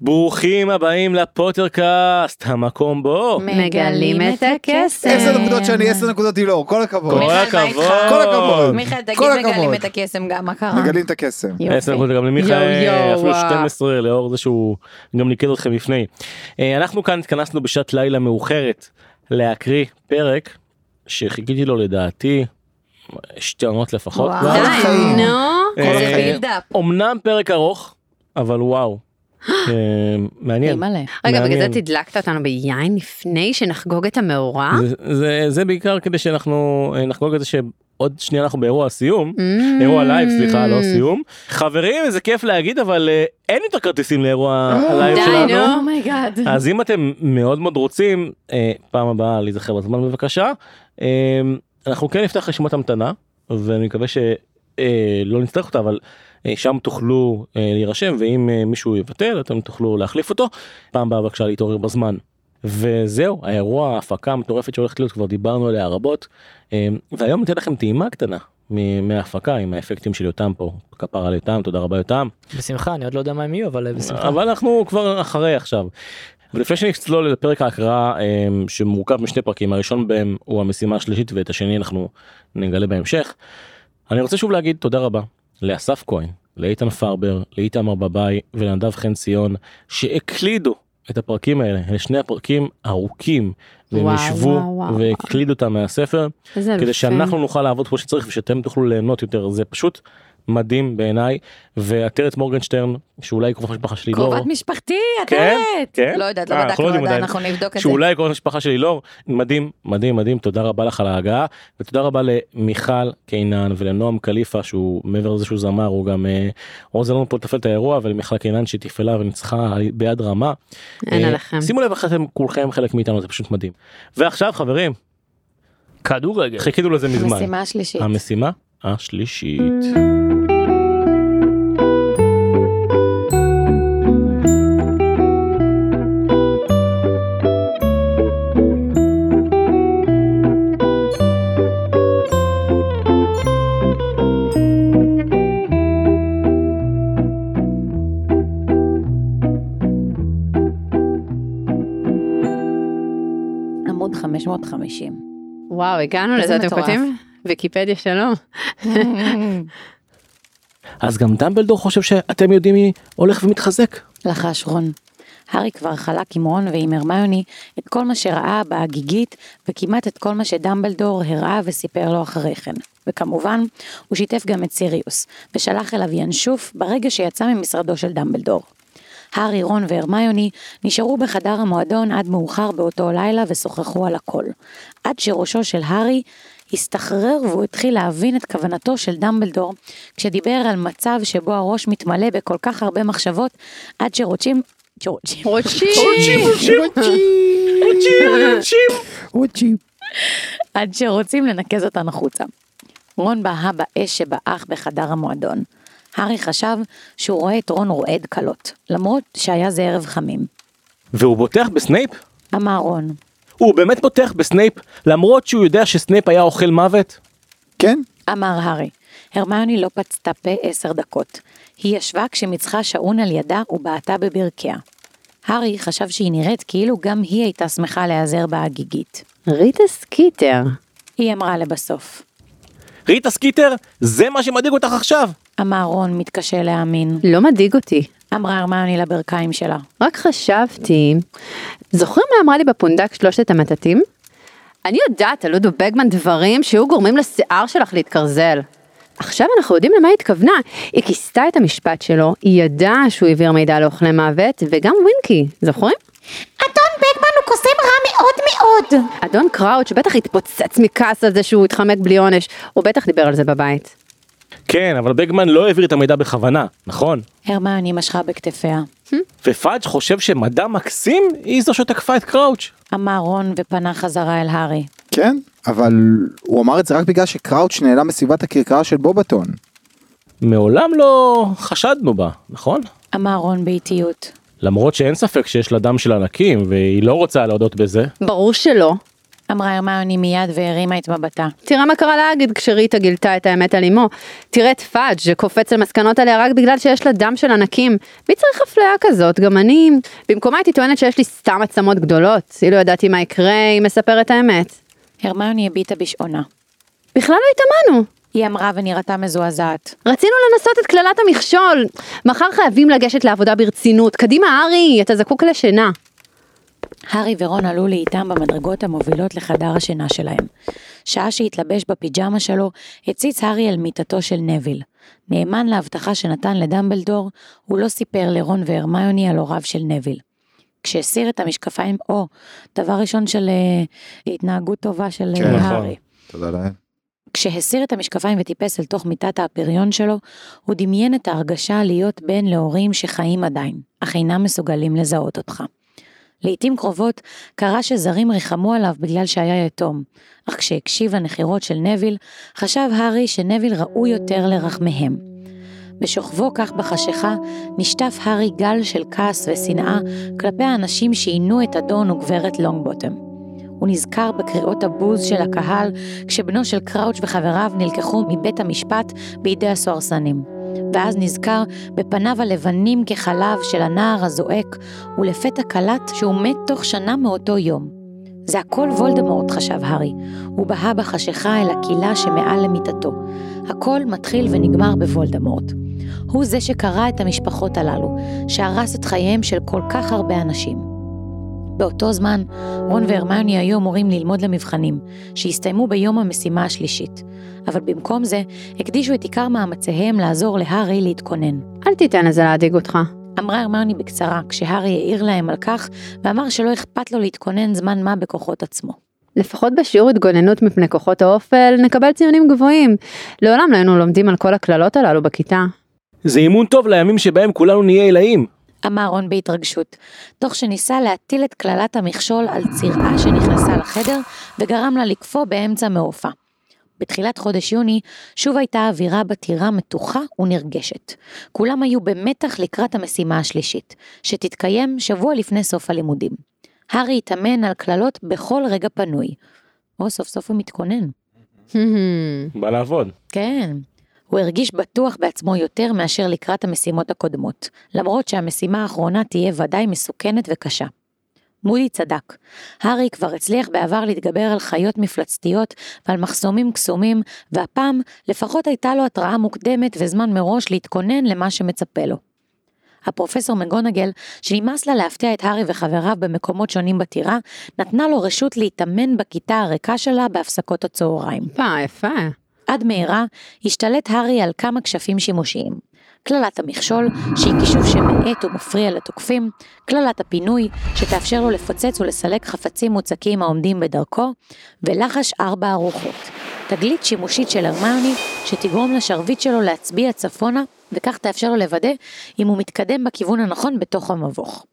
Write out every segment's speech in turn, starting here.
ברוכים הבאים לפוטרקאסט, המקום בו. מגלים את הקסם. עשר נקודות שאני, עשר נקודות דילור, כל הכבוד. כל הכבוד. כל הכבוד. מיכאל, תגיד מגלים. את הקסם גם, מה קרה? מגלים את הקסם. עשר נקודות גם למיכאל, אפילו וואו. 12 לאור זה שהוא גם ניקד אתכם לפני. אה, אנחנו כאן התכנסנו בשעת לילה מאוחרת להקריא פרק שחיכיתי לו לדעתי שתי עונות לפחות. וואו. לא? החיים. נו, אה. אמנם פרק ארוך, אבל וואו. אה, מעניין. רגע, בגלל. זה תדלקת אותנו ביין לפני שנחגוג את המאורע? זה- בעיקר כדי שאנחנו אה, נחגוג את זה שעוד שנייה אנחנו באירוע הסיום. Mm. אירוע live סליחה לא סיום חברים איזה כיף להגיד אבל אה, אין יותר כרטיסים לאירוע ה live שלנו נו. oh my god. אז אם אתם מאוד מאוד רוצים פעם הבאה להיזכר בזמן בבקשה אנחנו כן נפתח רשימת המתנה ואני מקווה שלא נצטרך אותה אבל שם תוכלו אה, להירשם ואם אה, מישהו יבטל אתם תוכלו להחליף אותו פעם הבאה בבקשה להתעורר בזמן. וזהו האירוע ההפקה המטורפת שהולכת להיות כבר דיברנו עליה רבות אה, והיום ניתן לכם טעימה קטנה מההפקה עם האפקטים של יותם פה כפרה על יותם תודה רבה יותם בשמחה, אני עוד לא יודע מה הם יהיו, אבל אה, בשמחה. אבל אנחנו כבר אחרי עכשיו. ולפני שנצלול לפרק ההקראה אה, שמורכב משני פרקים הראשון בהם הוא המשימה השלישית ואת השני אנחנו נגלה בהמשך. אני רוצה שוב להגיד תודה רבה לאסף כהן, לאיתן פרבר, לאיתמר בבאי ולנדב חן ציון שהקלידו את הפרקים האלה, אלה שני הפרקים ארוכים והם ישבו. והקלידו אותם מהספר כדי יפה. שאנחנו נוכל לעבוד כמו שצריך ושאתם תוכלו ליהנות יותר זה פשוט מדהים בעיניי ועטרת מורגנשטרן שאולי קרובת משפחה שלי לא קרובת משפחתי, כן, עטרת. כן. לא יודעת, אה, לא אנחנו בדקנו לא יודעים עדיין, עדיין. אנחנו נבדוק את זה. שאולי קרובת משפחה שלי לא מדהים מדהים מדהים תודה רבה לך על ההגעה ותודה רבה למיכל קינן ולנועם קליפה שהוא מעבר לזה שהוא זמר הוא גם אה, עוזר לנו פה לתפעל את האירוע ולמיכל קינן שתפעלה וניצחה ביד רמה. אין אה, עליכם. שימו לב איך אתם כולכם חלק מאיתנו זה פשוט מדהים. ועכשיו חברים כדורגל. חיכינו לזה מזמן. המשימה השלישית. המשימה השלישית. עמוד 550. וואו, הגענו לזה, אתם. כותבים? ויקיפדיה שלום. אז גם דמבלדור חושב שאתם יודעים מי הולך ומתחזק. לחש רון. הארי כבר חלק עם רון ועם הרמיוני את כל מה שראה בהגיגית וכמעט את כל מה שדמבלדור הראה וסיפר לו אחרי כן. וכמובן, הוא שיתף גם את סיריוס, ושלח אליו ינשוף ברגע שיצא ממשרדו של דמבלדור. הארי, רון והרמיוני נשארו בחדר המועדון עד מאוחר באותו לילה ושוחחו על הכל. עד שראשו של הארי הסתחרר והוא התחיל להבין את כוונתו של דמבלדור כשדיבר על מצב שבו הראש מתמלא בכל כך הרבה מחשבות עד שרוצים... שרוצים- רוצ'י. עד שרוצים לנקז אותן החוצה. רון בהה באש שבאח בחדר המועדון. הארי חשב שהוא רואה את רון רועד קלות, למרות שהיה זה ערב חמים. והוא בוטח בסנייפ? אמר רון, הוא באמת בוטח בסנייפ למרות שהוא יודע שסנייפ היה אוכל מוות? כן? אמר הארי. הרמיוני לא פצתה פה עשר דקות. היא ישבה כשמצחה שעון על ידה ובעטה בברכיה. הארי חשב שהיא נראית כאילו גם היא הייתה שמחה להיעזר בהגיגית. ריטה סקיטר. היא אמרה לבסוף. ריטה סקיטר זה מה שמדאיג אותך עכשיו. אמר רון מתקשה להאמין. לא מדאיג אותי. אמרה הרמיוני לברכיים שלה. רק חשבתי, זוכרים מה אמרה לי בפונדק שלושת המטאטים? אני יודעת על לודו בגמן דברים שהיו גורמים לשיער שלך להתקרזל. עכשיו אנחנו יודעים למה היא התכוונה. היא כיסתה את המשפט שלו, היא ידעה שהוא העביר מידע לאוכלי מוות, וגם ווינקי, זוכרים? אדון בגמן הוא קוסם רע מאוד מאוד! אדון קראוץ' בטח התפוצץ מכעס על זה שהוא התחמק בלי עונש, הוא בטח דיבר על זה בבית. כן אבל בגמן לא העביר את המידע בכוונה נכון? הרמיוני משכה בכתפיה. ופאג' חושב שמדע מקסים היא זו שתקפה את קראוץ'. אמר רון ופנה חזרה אל הארי. כן? אבל הוא אמר את זה רק בגלל שקראוץ' נעלם מסביבת הכרכרה של בובטון. מעולם לא חשדנו בה נכון? אמר רון באיטיות. למרות שאין ספק שיש לה דם של ענקים והיא לא רוצה להודות בזה. ברור שלא. אמרה הרמיוני מיד והרימה את מבטה. תראה מה קרה להגיד כשריטה גילתה את האמת על אמו. תראה את פאג' שקופץ למסקנות עליה רק בגלל שיש לה דם של ענקים. מי צריך אפליה כזאת? גם אני... במקומה הייתי טוענת שיש לי סתם עצמות גדולות. אילו ידעתי מה יקרה אם אספר את האמת. הרמיוני הביטה בשעונה. בכלל לא התאמנו. היא אמרה ונראתה מזועזעת. רצינו לנסות את קללת המכשול. מחר חייבים לגשת לעבודה ברצינות. קדימה, ארי, אתה זקוק לשינה. הארי ורון עלו לאיתם במדרגות המובילות לחדר השינה שלהם. שעה שהתלבש בפיג'מה שלו, הציץ הארי אל מיטתו של נביל. נאמן להבטחה שנתן לדמבלדור, הוא לא סיפר לרון והרמיוני על הוריו של נביל. כשהסיר את המשקפיים, או, דבר ראשון של uh, התנהגות טובה של כן, כן, נכון. הארי. תודה לאל. כשהסיר את המשקפיים וטיפס אל תוך מיטת הפריון שלו, הוא דמיין את ההרגשה להיות בן להורים שחיים עדיין, אך אינם מסוגלים לזהות אותך. לעתים קרובות קרה שזרים ריחמו עליו בגלל שהיה יתום, אך כשהקשיב לנחירות של נביל, חשב הארי שנביל ראוי יותר לרחמיהם. בשוכבו כך בחשיכה, נשטף הארי גל של כעס ושנאה כלפי האנשים שעינו את אדון וגברת לונגבוטם. הוא נזכר בקריאות הבוז של הקהל כשבנו של קראוץ' וחבריו נלקחו מבית המשפט בידי הסוהרסנים. ואז נזכר בפניו הלבנים כחלב של הנער הזועק, ולפתע קלט שהוא מת תוך שנה מאותו יום. זה הכל וולדמורט, חשב הארי. הוא בהה בחשיכה אל הקהילה שמעל למיטתו. הכל מתחיל ונגמר בוולדמורט. הוא זה שקרע את המשפחות הללו, שהרס את חייהם של כל כך הרבה אנשים. באותו זמן, רון והרמיוני היו אמורים ללמוד למבחנים, שהסתיימו ביום המשימה השלישית. אבל במקום זה, הקדישו את עיקר מאמציהם לעזור להארי להתכונן. אל תיתן לזה להדאיג אותך. אמרה הרמיוני בקצרה, כשהארי העיר להם על כך, ואמר שלא אכפת לו להתכונן זמן מה בכוחות עצמו. לפחות בשיעור התגוננות מפני כוחות האופל נקבל ציונים גבוהים. לעולם לא היינו לומדים על כל הקללות הללו בכיתה. זה אימון טוב לימים שבהם כולנו נהיה עילאים. אמר רון בהתרגשות, תוך שניסה להטיל את קללת המכשול על צירעה שנכנסה לחדר וגרם לה לקפוא באמצע מעופה. בתחילת חודש יוני שוב הייתה האווירה בטירה מתוחה ונרגשת. כולם היו במתח לקראת המשימה השלישית, שתתקיים שבוע לפני סוף הלימודים. הארי התאמן על קללות בכל רגע פנוי. או סוף סוף הוא מתכונן. בא לעבוד. כן. הוא הרגיש בטוח בעצמו יותר מאשר לקראת המשימות הקודמות, למרות שהמשימה האחרונה תהיה ודאי מסוכנת וקשה. מודי צדק. הארי כבר הצליח בעבר להתגבר על חיות מפלצתיות ועל מחסומים קסומים, והפעם לפחות הייתה לו התראה מוקדמת וזמן מראש להתכונן למה שמצפה לו. הפרופסור מגונגל, שנמאס לה להפתיע את הארי וחבריו במקומות שונים בטירה, נתנה לו רשות להתאמן בכיתה הריקה שלה בהפסקות הצהריים. יפה, יפה. עד מהרה השתלט הארי על כמה כשפים שימושיים. קללת המכשול, שהיא כישוף שמאט ומפריע לתוקפים, קללת הפינוי, שתאפשר לו לפוצץ ולסלק חפצים מוצקים העומדים בדרכו, ולחש ארבע ארוחות. תגלית שימושית של הרמיוני, שתגרום לשרביט שלו להצביע צפונה, וכך תאפשר לו לוודא אם הוא מתקדם בכיוון הנכון בתוך המבוך.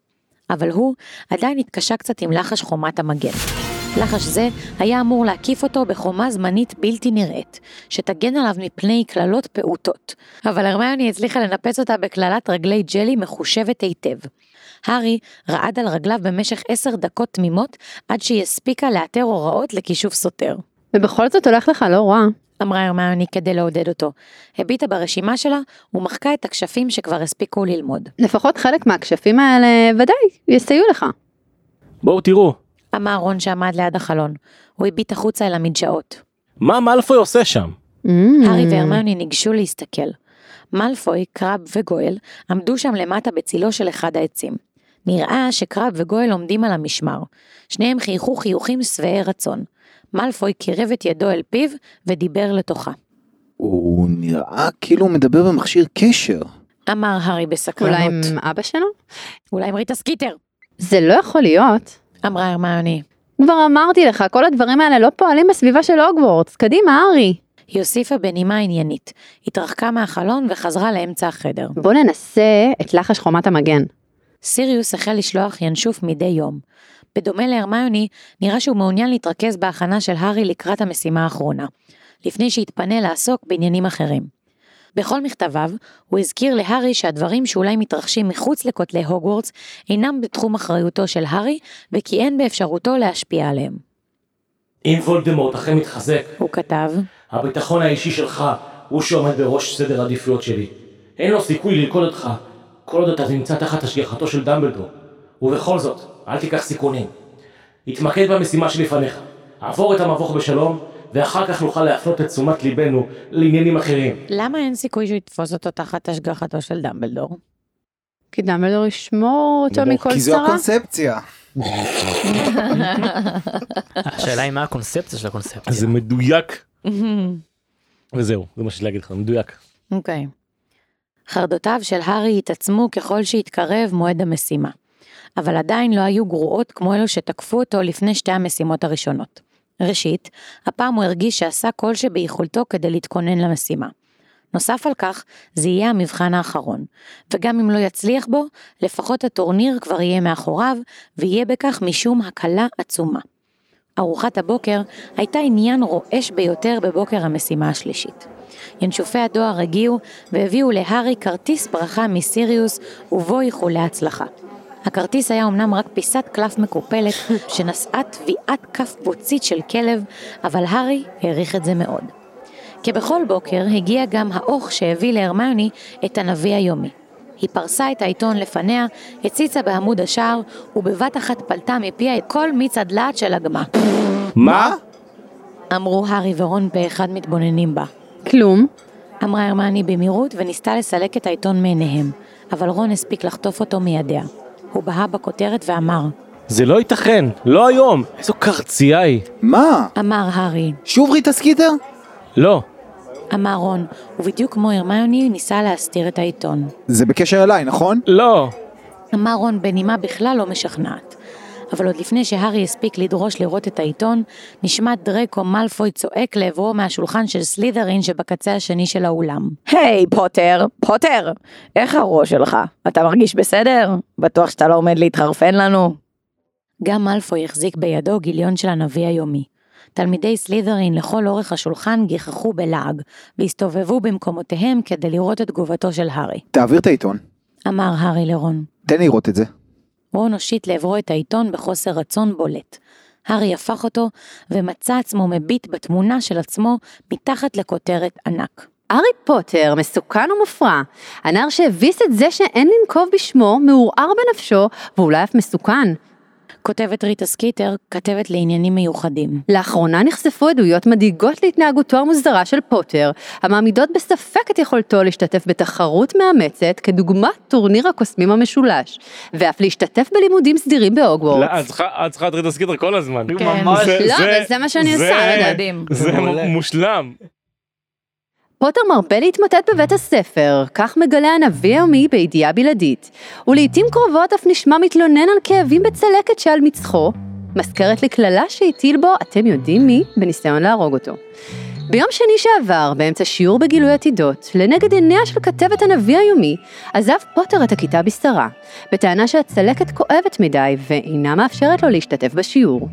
אבל הוא עדיין התקשה קצת עם לחש חומת המגן. לחש זה היה אמור להקיף אותו בחומה זמנית בלתי נראית, שתגן עליו מפני קללות פעוטות. אבל הרמיוני הצליחה לנפץ אותה בקללת רגלי ג'לי מחושבת היטב. הארי רעד על רגליו במשך עשר דקות תמימות, עד שהיא הספיקה לאתר הוראות לכישוף סותר. ובכל זאת הולך לך לא רע. אמרה הרמיוני כדי לעודד אותו. הביטה ברשימה שלה ומחקה את הכשפים שכבר הספיקו ללמוד. לפחות חלק מהכשפים האלה ודאי יסייעו לך. בואו תראו, אמר רון שעמד ליד החלון. הוא הביט החוצה אל המדשאות. מה מאלפוי עושה שם? Mm. הארי והרמיוני ניגשו להסתכל. מאלפוי, קרב וגואל עמדו שם למטה בצילו של אחד העצים. נראה שקרב וגואל עומדים על המשמר. שניהם חייכו חיוכים שבעי רצון. מאלפוי קירב את ידו אל פיו ודיבר לתוכה. הוא נראה כאילו הוא מדבר במכשיר קשר. אמר הארי אולי בסקרנות. עם אבא שלו? אולי עם ריטה סקיטר. זה לא יכול להיות. אמרה הרמיוני. כבר אמרתי לך, כל הדברים האלה לא פועלים בסביבה של הוגוורטס. קדימה, הארי. היא הוסיפה בנימה עניינית. התרחקה מהחלון וחזרה לאמצע החדר. בוא ננסה את לחש חומת המגן. סיריוס החל לשלוח ינשוף מדי יום. בדומה להרמיוני, נראה שהוא מעוניין להתרכז בהכנה של הארי לקראת המשימה האחרונה, לפני שיתפנה לעסוק בעניינים אחרים. בכל מכתביו, הוא הזכיר להארי שהדברים שאולי מתרחשים מחוץ לכותלי הוגוורטס אינם בתחום אחריותו של הארי, וכי אין באפשרותו להשפיע עליהם. אם וולדמורט אכן מתחזק, הוא כתב, הביטחון האישי שלך הוא שעומד בראש סדר העדיפויות שלי. אין לו סיכוי ללכוד אותך כל עוד אתה נמצא תחת השגחתו של דמבלדור. ובכל זאת, אל תיקח סיכונים. התמקד במשימה שלפניך. עבור את המבוך בשלום, ואחר כך נוכל להפנות את תשומת ליבנו לעניינים אחרים. למה אין סיכוי שהוא יתפוס אותו תחת השגחתו של דמבלדור? כי דמבלדור ישמור אותו מכל כי זו צרה. הקונספציה. השאלה היא מה הקונספציה של הקונספציה. זה מדויק. וזהו, זה מה שיש להגיד לך, מדויק. אוקיי. חרדותיו של הארי התעצמו ככל שהתקרב מועד המשימה, אבל עדיין לא היו גרועות כמו אלו שתקפו אותו לפני שתי המשימות הראשונות. ראשית, הפעם הוא הרגיש שעשה כל שביכולתו כדי להתכונן למשימה. נוסף על כך, זה יהיה המבחן האחרון, וגם אם לא יצליח בו, לפחות הטורניר כבר יהיה מאחוריו, ויהיה בכך משום הקלה עצומה. ארוחת הבוקר הייתה עניין רועש ביותר בבוקר המשימה השלישית. ינשופי הדואר הגיעו והביאו להארי כרטיס ברכה מסיריוס ובו איחולי הצלחה. הכרטיס היה אמנם רק פיסת קלף מקופלת שנשאה טביעת כף בוצית של כלב, אבל הארי העריך את זה מאוד. כבכל בוקר הגיע גם האוך שהביא להרמיוני את הנביא היומי. היא פרסה את העיתון לפניה, הציצה בעמוד השער, ובבת אחת פלטה מפיה את כל מיץ הדלעת של הגמה. מה? אמרו הארי ורון באחד מתבוננים בה. כלום. אמרה הרמני במהירות וניסתה לסלק את העיתון מעיניהם, אבל רון הספיק לחטוף אותו מידיה. הוא בהה בכותרת ואמר, זה לא ייתכן, לא היום. איזו קרצייה היא. מה? אמר הארי, שוב ריטה סקיטר? לא. אמר רון, ובדיוק כמו הרמיוני ניסה להסתיר את העיתון. זה בקשר אליי, נכון? לא. אמר רון בנימה בכלל לא משכנעת. אבל עוד לפני שהארי הספיק לדרוש לראות את העיתון, נשמע דרקו מאלפוי צועק לעברו מהשולחן של סלית'רין שבקצה השני של האולם. היי, hey, פוטר, פוטר, איך הראש שלך? אתה מרגיש בסדר? בטוח שאתה לא עומד להתחרפן לנו? גם מאלפוי החזיק בידו גיליון של הנביא היומי. תלמידי סלית'רין לכל אורך השולחן גיחכו בלעג, והסתובבו במקומותיהם כדי לראות את תגובתו של הארי. תעביר את העיתון. אמר הארי לרון. תן לי לראות את זה. רון הושיט לעברו את העיתון בחוסר רצון בולט. הארי הפך אותו, ומצא עצמו מביט בתמונה של עצמו מתחת לכותרת ענק. הארי פוטר מסוכן ומופרע. הנער שהביס את זה שאין לנקוב בשמו, מעורער בנפשו, ואולי אף מסוכן. כותבת ריטה סקיטר, כתבת לעניינים מיוחדים. לאחרונה נחשפו עדויות מדאיגות להתנהגותו המוזרה של פוטר, המעמידות בספק את יכולתו להשתתף בתחרות מאמצת, כדוגמת טורניר הקוסמים המשולש, ואף להשתתף בלימודים סדירים בהוגוורטס. את צריכה את הסקיטר כל הזמן. כן. ממש. זה- לא, זה- אבל זה מה שאני זה- עושה, לא. מדהים. זה. מושלם. פוטר מרבה להתמוטט בבית הספר, כך מגלה הנביא היומי בידיעה בלעדית, ולעיתים קרובות אף נשמע מתלונן על כאבים בצלקת שעל מצחו, מזכרת לקללה שהטיל בו אתם יודעים מי, בניסיון להרוג אותו. ביום שני שעבר, באמצע שיעור בגילוי עתידות, לנגד עיניה של כתבת הנביא היומי, עזב פוטר את הכיתה בסתרה, בטענה שהצלקת כואבת מדי ואינה מאפשרת לו להשתתף בשיעור.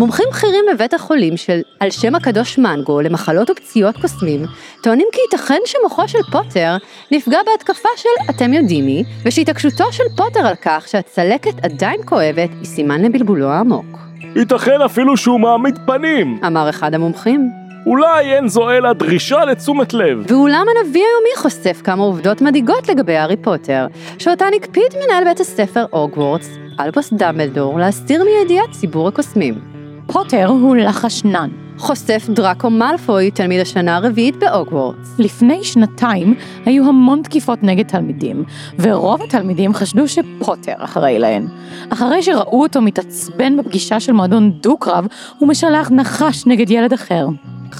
מומחים בכירים בבית החולים של על שם הקדוש מנגו למחלות ופציעות קוסמים, טוענים כי ייתכן שמוחו של פוטר נפגע בהתקפה של אתם יודעים מי, ושהתעקשותו של פוטר על כך שהצלקת עדיין כואבת היא סימן לבלבולו העמוק. ייתכן אפילו שהוא מעמיד פנים. אמר אחד המומחים. אולי אין זו אלא דרישה לתשומת לב. ואולם הנביא היומי חושף כמה עובדות מדאיגות לגבי הארי פוטר, שאותן הקפיד מנהל בית הספר הוגוורטס, אלבוס דמבלדור, להסתיר מידיעת ציבור הקוסמים. פוטר הוא לחשנן. חושף דראקו מאלפוי, תלמיד השנה הרביעית בהוגוורטס. לפני שנתיים היו המון תקיפות נגד תלמידים, ורוב התלמידים חשדו שפוטר אחראי להן. אחרי שראו אותו מתעצבן בפגישה של מועדון דו-קרב, הוא משלח נחש נגד ילד אחר.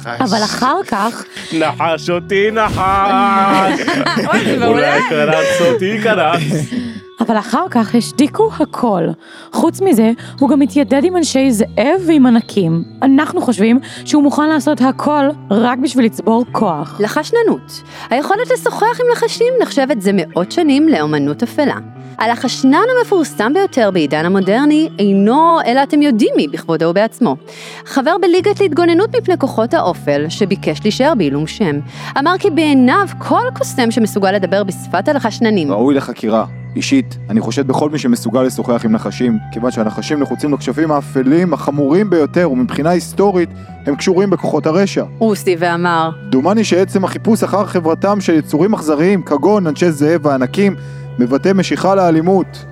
אבל אחר כך, נחש אותי נחש. אולי קרץ אותי קרץ. אבל אחר כך השתיקו הכל. חוץ מזה, הוא גם התיידד עם אנשי זאב ועם ענקים. אנחנו חושבים שהוא מוכן לעשות הכל רק בשביל לצבור כוח. לחשננות. היכולת לשוחח עם לחשים נחשבת זה מאות שנים לאמנות אפלה. הלחשנן המפורסם ביותר בעידן המודרני אינו, אלא אתם יודעים מי בכבודו ובעצמו. חבר בליגת להתגוננות מפני כוחות האופל, שביקש להישאר בעילום שם. אמר כי בעיניו כל קוסם שמסוגל לדבר בשפת הלחשננים. ראוי לחקירה. אישית, אני חושד בכל מי שמסוגל לשוחח עם נחשים, כיוון שהנחשים נחוצים לכשפים האפלים החמורים ביותר, ומבחינה היסטורית, הם קשורים בכוחות הרשע. הוסיף ואמר, דומני שעצם החיפוש אחר חברתם של יצורים אכזריים, כגון אנשי זאב וענקים, מבטא משיכה לאלימות.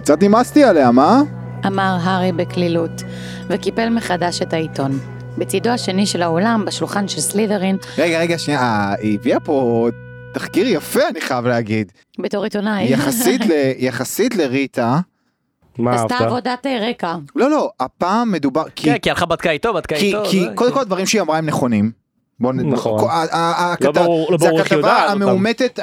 קצת נמאסתי עליה, מה? אמר הארי בקלילות, וקיפל מחדש את העיתון. בצידו השני של האולם, בשולחן של סלית'רין, רגע, רגע, שנייה, היא הביאה פה תחקיר יפה, אני חייב להגיד. בתור עיתונאי, יחסית, ל, יחסית לריטה, מה עשתה? עבודת אה, רקע. לא, לא, הפעם מדובר, כי, כן, כי הלכה בדקה איתו, בדקה כי, איתו. כי זה- קודם כל הדברים שהיא אמרה הם נכונים. בוא נ... נכון. לא ברור- לא זה ברור איך היא הכתבה. המאומתת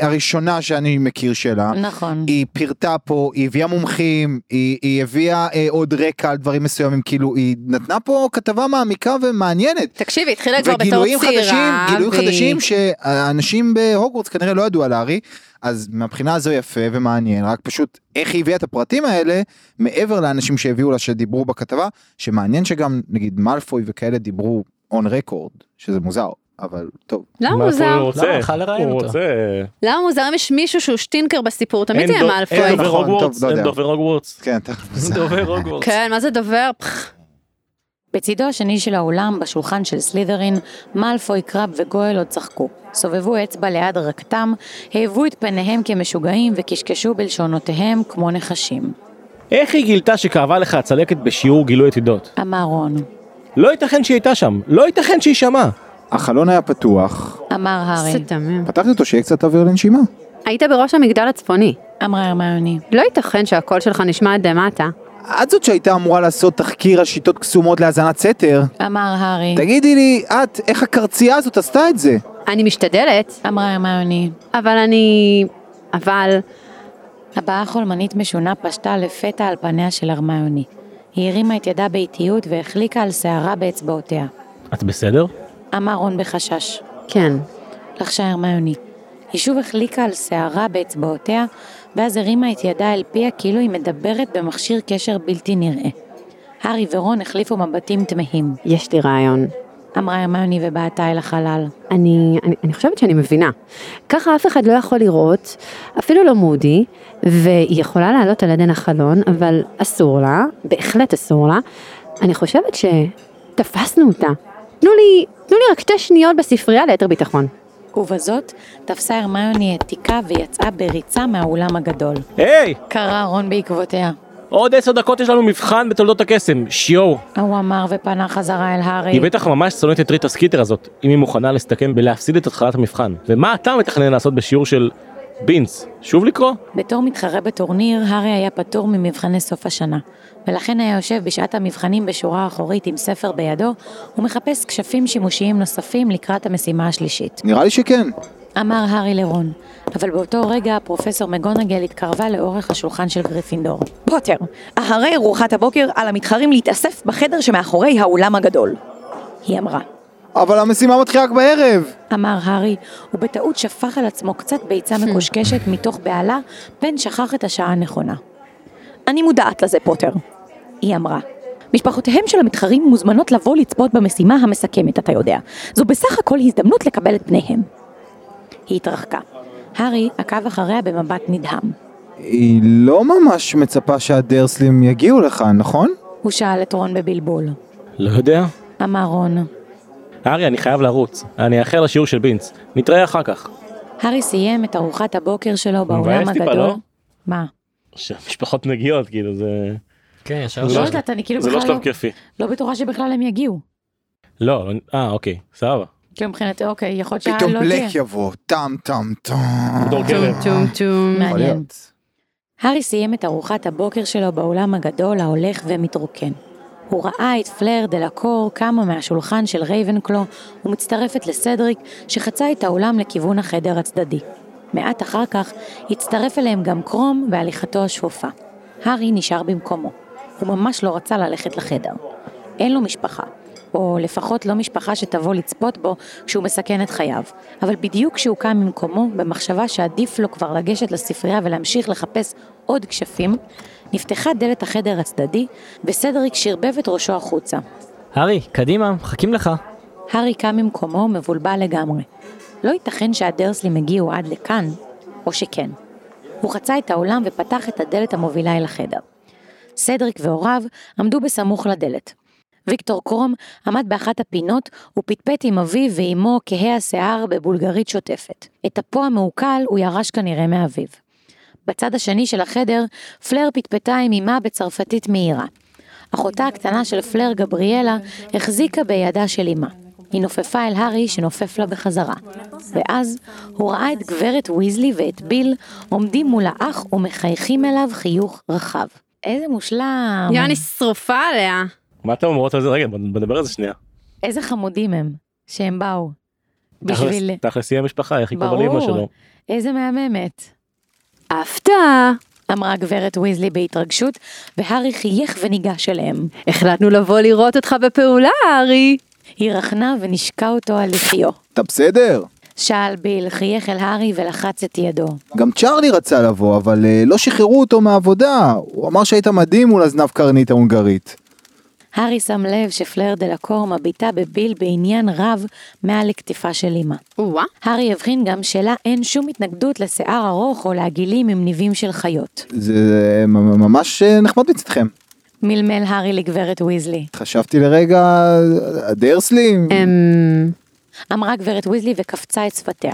הראשונה שאני מכיר שלה. נכון. היא פירטה פה, היא הביאה מומחים, היא, היא הביאה אה, עוד רקע על דברים מסוימים, כאילו היא נתנה פה כתבה מעמיקה ומעניינת. תקשיב, היא התחילה כבר בתור וגילויים צעירה. חדשים, גילויים והיא- חדשים שהאנשים בהוגוורטס כנראה לא ידעו על הארי, אז מהבחינה הזו יפה ומעניין, רק פשוט איך היא הביאה את הפרטים האלה, מעבר לאנשים שהביאו לה שדיברו בכתבה, שמעניין שגם נגיד מאלפוי וכאלה דיברו און רקורד, שזה מוזר, אבל טוב. למה מוזר? הוא רוצה? הלכה לראיין הוא אותו. רוצה... למה מוזר אם יש מישהו שהוא שטינקר בסיפור? תמיד דו- מאלפוי. אין דובר נכון, הוגוורטס, לא אין. דובר הוגוורטס. כן, תכף. דובר הוגוורטס. כן, מה זה דובר? בצידו השני של האולם, בשולחן של סלית'רין, מאלפוי, קרב וגואל עוד צחקו. סובבו אצבע ליד רקתם, העבו את פניהם כמשוגעים וקשקשו בלשונותיהם כמו נחשים. איך היא גילתה שכאבה לך הצלקת בשיעור גילוי עתידות? אמר רון. לא ייתכן שהיא הייתה שם, לא ייתכן שהיא שמעה. החלון היה פתוח, אמר הארי. זה תמים. פתחתי אותו שיהיה קצת אוויר לנשימה. היית בראש המגדל הצפוני. אמרה הרמיוני. לא ייתכן שהקול שלך נשמע עד למטה. את זאת שהייתה אמורה לעשות תחקיר על שיטות קסומות להאזנת סתר. אמר הארי. תגידי לי, את, איך הקרצייה הזאת עשתה את זה? אני משתדלת, אמרה הרמיוני. אבל אני... אבל... הבעה חולמנית משונה פשטה לפתע על פניה של הרמיוני. היא הרימה את ידה באיטיות והחליקה על שערה באצבעותיה. את בסדר? אמר רון בחשש. כן. לחשה הרמיוני. היא שוב החליקה על שערה באצבעותיה, ואז הרימה את ידה אל פיה כאילו היא מדברת במכשיר קשר בלתי נראה. הארי ורון החליפו מבטים תמהים. יש לי רעיון. אמרה הרמיוני ובעטה אל החלל. אני, אני, אני חושבת שאני מבינה. ככה אף אחד לא יכול לראות, אפילו לא מודי, והיא יכולה לעלות על עדן החלון, אבל אסור לה, בהחלט אסור לה. אני חושבת שתפסנו אותה. תנו לי, תנו לי רק שתי שניות בספרייה ליתר ביטחון. ובזאת תפסה הרמיוני את תיקה ויצאה בריצה מהאולם הגדול. היי! קרא רון בעקבותיה. עוד עשר דקות יש לנו מבחן בתולדות הקסם, שיו. הוא אמר ופנה חזרה אל הארי. היא בטח ממש שונאת את ריטה סקיטר הזאת, אם היא מוכנה להסתכן בלהפסיד את התחלת המבחן. ומה אתה מתכנן לעשות בשיעור של בינס? שוב לקרוא? בתור מתחרה בטורניר, הארי היה פטור ממבחני סוף השנה, ולכן היה יושב בשעת המבחנים בשורה האחורית עם ספר בידו, ומחפש כשפים שימושיים נוספים לקראת המשימה השלישית. נראה לי שכן. אמר הארי לרון, אבל באותו רגע פרופסור מגונגל התקרבה לאורך השולחן של גריפינדור. פוטר, אחרי ארוחת הבוקר על המתחרים להתאסף בחדר שמאחורי האולם הגדול. היא אמרה. אבל המשימה מתחילה רק בערב. אמר הארי, ובטעות שפך על עצמו קצת ביצה מקושקשת מתוך בהלה, פן שכח את השעה הנכונה. אני מודעת לזה, פוטר. היא אמרה. משפחותיהם של המתחרים מוזמנות לבוא לצפות במשימה המסכמת, אתה יודע. זו בסך הכל הזדמנות לקבל את פניהם. היא התרחקה. הארי עקב אחריה במבט נדהם. היא לא ממש מצפה שהדרסלים יגיעו לכאן, נכון? הוא שאל את רון בבלבול. לא יודע. אמר רון. ארי, אני חייב לרוץ. אני אאחר לשיעור של בינס. נתראה אחר כך. הארי סיים את ארוחת הבוקר שלו באולם טיפה, הגדול. לא? מה? שמשפחות מגיעות, כאילו זה... כן, ישר לא לא- יודעת, אני כאילו זה לא בכלל שלב לא- כיפי. לא בטוחה שבכלל הם יגיעו. לא, לא- אה, אוקיי, סבבה. כאילו מבחינת, אוקיי, יכול להיות פתאום לא תהיה. בלק יבוא, טם. דור גרב. טום טום. מעניין. להיות. הארי סיים את ארוחת הבוקר שלו באולם הגדול ההולך ומתרוקן. הוא ראה את פלר דה לקור קמה מהשולחן של רייבנקלו ומצטרפת לסדריק שחצה את האולם לכיוון החדר הצדדי. מעט אחר כך הצטרף אליהם גם קרום בהליכתו השפופה. הארי נשאר במקומו. הוא ממש לא רצה ללכת לחדר. אין לו משפחה. או לפחות לא משפחה שתבוא לצפות בו כשהוא מסכן את חייו. אבל בדיוק כשהוא קם ממקומו, במחשבה שעדיף לו כבר לגשת לספרייה ולהמשיך לחפש עוד כשפים, נפתחה דלת החדר הצדדי, וסדריק שרבב את ראשו החוצה. הארי, קדימה, מחכים לך. הארי קם ממקומו מבולבל לגמרי. לא ייתכן שהדרסלים הגיעו עד לכאן, או שכן. הוא חצה את האולם ופתח את הדלת המובילה אל החדר. סדריק והוריו עמדו בסמוך לדלת. ויקטור קרום עמד באחת הפינות ופטפט עם אביו ואמו כהה השיער בבולגרית שוטפת. את אפו המעוקל הוא ירש כנראה מאביו. בצד השני של החדר, פלר פטפטה עם אמה בצרפתית מהירה. אחותה הקטנה של פלר, גבריאלה, החזיקה בידה של אמה. היא נופפה אל הארי שנופף לה בחזרה. ואז הוא ראה את גברת ויזלי ואת ביל עומדים מול האח ומחייכים אליו חיוך רחב. איזה מושלם. יוני שרופה עליה. מה אתם אומרות על זה? רגע, בוא נדבר על זה שנייה. איזה חמודים הם, שהם באו. בשביל... תכלס- היא המשפחה, איך היא קוראה לאמא. שלו. איזה מהממת. הפתעה. אמרה גברת ויזלי בהתרגשות, והארי חייך וניגש אליהם. החלטנו לבוא לראות אותך בפעולה, הארי. היא רכנה ונשקה אותו על לחיו. אתה בסדר? שאל ביל, חייך אל הארי ולחץ את ידו. גם צ'ארלי רצה לבוא, אבל אה, לא שחררו אותו מהעבודה. הוא אמר שהיית מדהים מול הזנב קרנית ההונגרית. הארי שם לב שפלר דלקור מביטה בביל בעניין רב מעל לכתיפה של אמא. וואה. הארי הבחין גם שלה אין שום התנגדות לשיער ארוך או לעגילים עם ניבים של חיות. זה אה, ממש אה, נחמד מצדכם. מלמל הארי לגברת ויזלי. חשבתי לרגע, הדרסלים? אמ... אמרה גברת ויזלי וקפצה את שפתיה.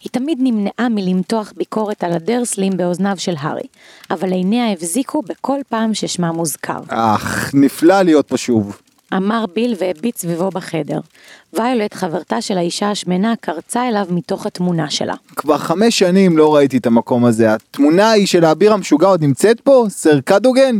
היא תמיד נמנעה מלמתוח ביקורת על הדרסלים באוזניו של הארי, אבל עיניה הבזיקו בכל פעם ששמה מוזכר. אך, נפלא להיות פה שוב. אמר ביל והביט סביבו בחדר. ויולט, חברתה של האישה השמנה, קרצה אליו מתוך התמונה שלה. כבר חמש שנים לא ראיתי את המקום הזה. התמונה היא של האביר המשוגע עוד נמצאת פה? סר קדוגן?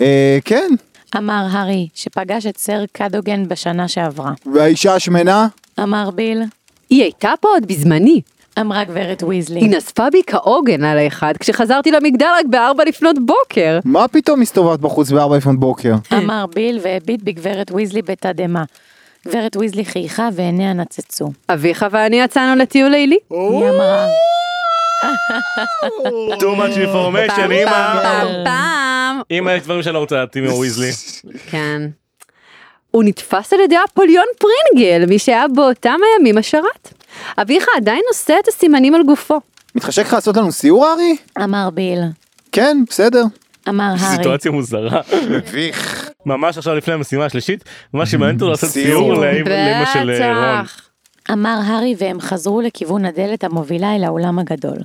אה, כן. אמר הארי, שפגש את סר קדוגן בשנה שעברה. והאישה השמנה? אמר ביל, היא הייתה פה עוד בזמני. אמרה גברת ויזלי. היא נזפה בי כעוגן על האחד כשחזרתי למגדל רק בארבע לפנות בוקר. מה פתאום הסתובבת בחוץ בארבע לפנות בוקר? אמר ביל והביט בגברת ויזלי בתדהמה. גברת ויזלי חייכה ועיניה נצצו. אביך ואני יצאנו לטיול לילי. היא אמרה, too much information, פעם אמא. פעם פעם. אמא יש דברים שאני לא רוצה לדעת עם ויזלי. כן. הוא נתפס על ידי אפוליון פרינגל, מי שהיה באותם הימים השרת. אביך עדיין נושא את הסימנים על גופו. מתחשק לך לעשות לנו סיור הארי? אמר ביל. כן, בסדר. אמר הארי. סיטואציה מוזרה. מביך. ממש עכשיו לפני המשימה השלישית, מה שמעניין אותו לעשות סיור. לאמא של אה, רון. אמר הארי והם חזרו לכיוון הדלת המובילה אל האולם הגדול.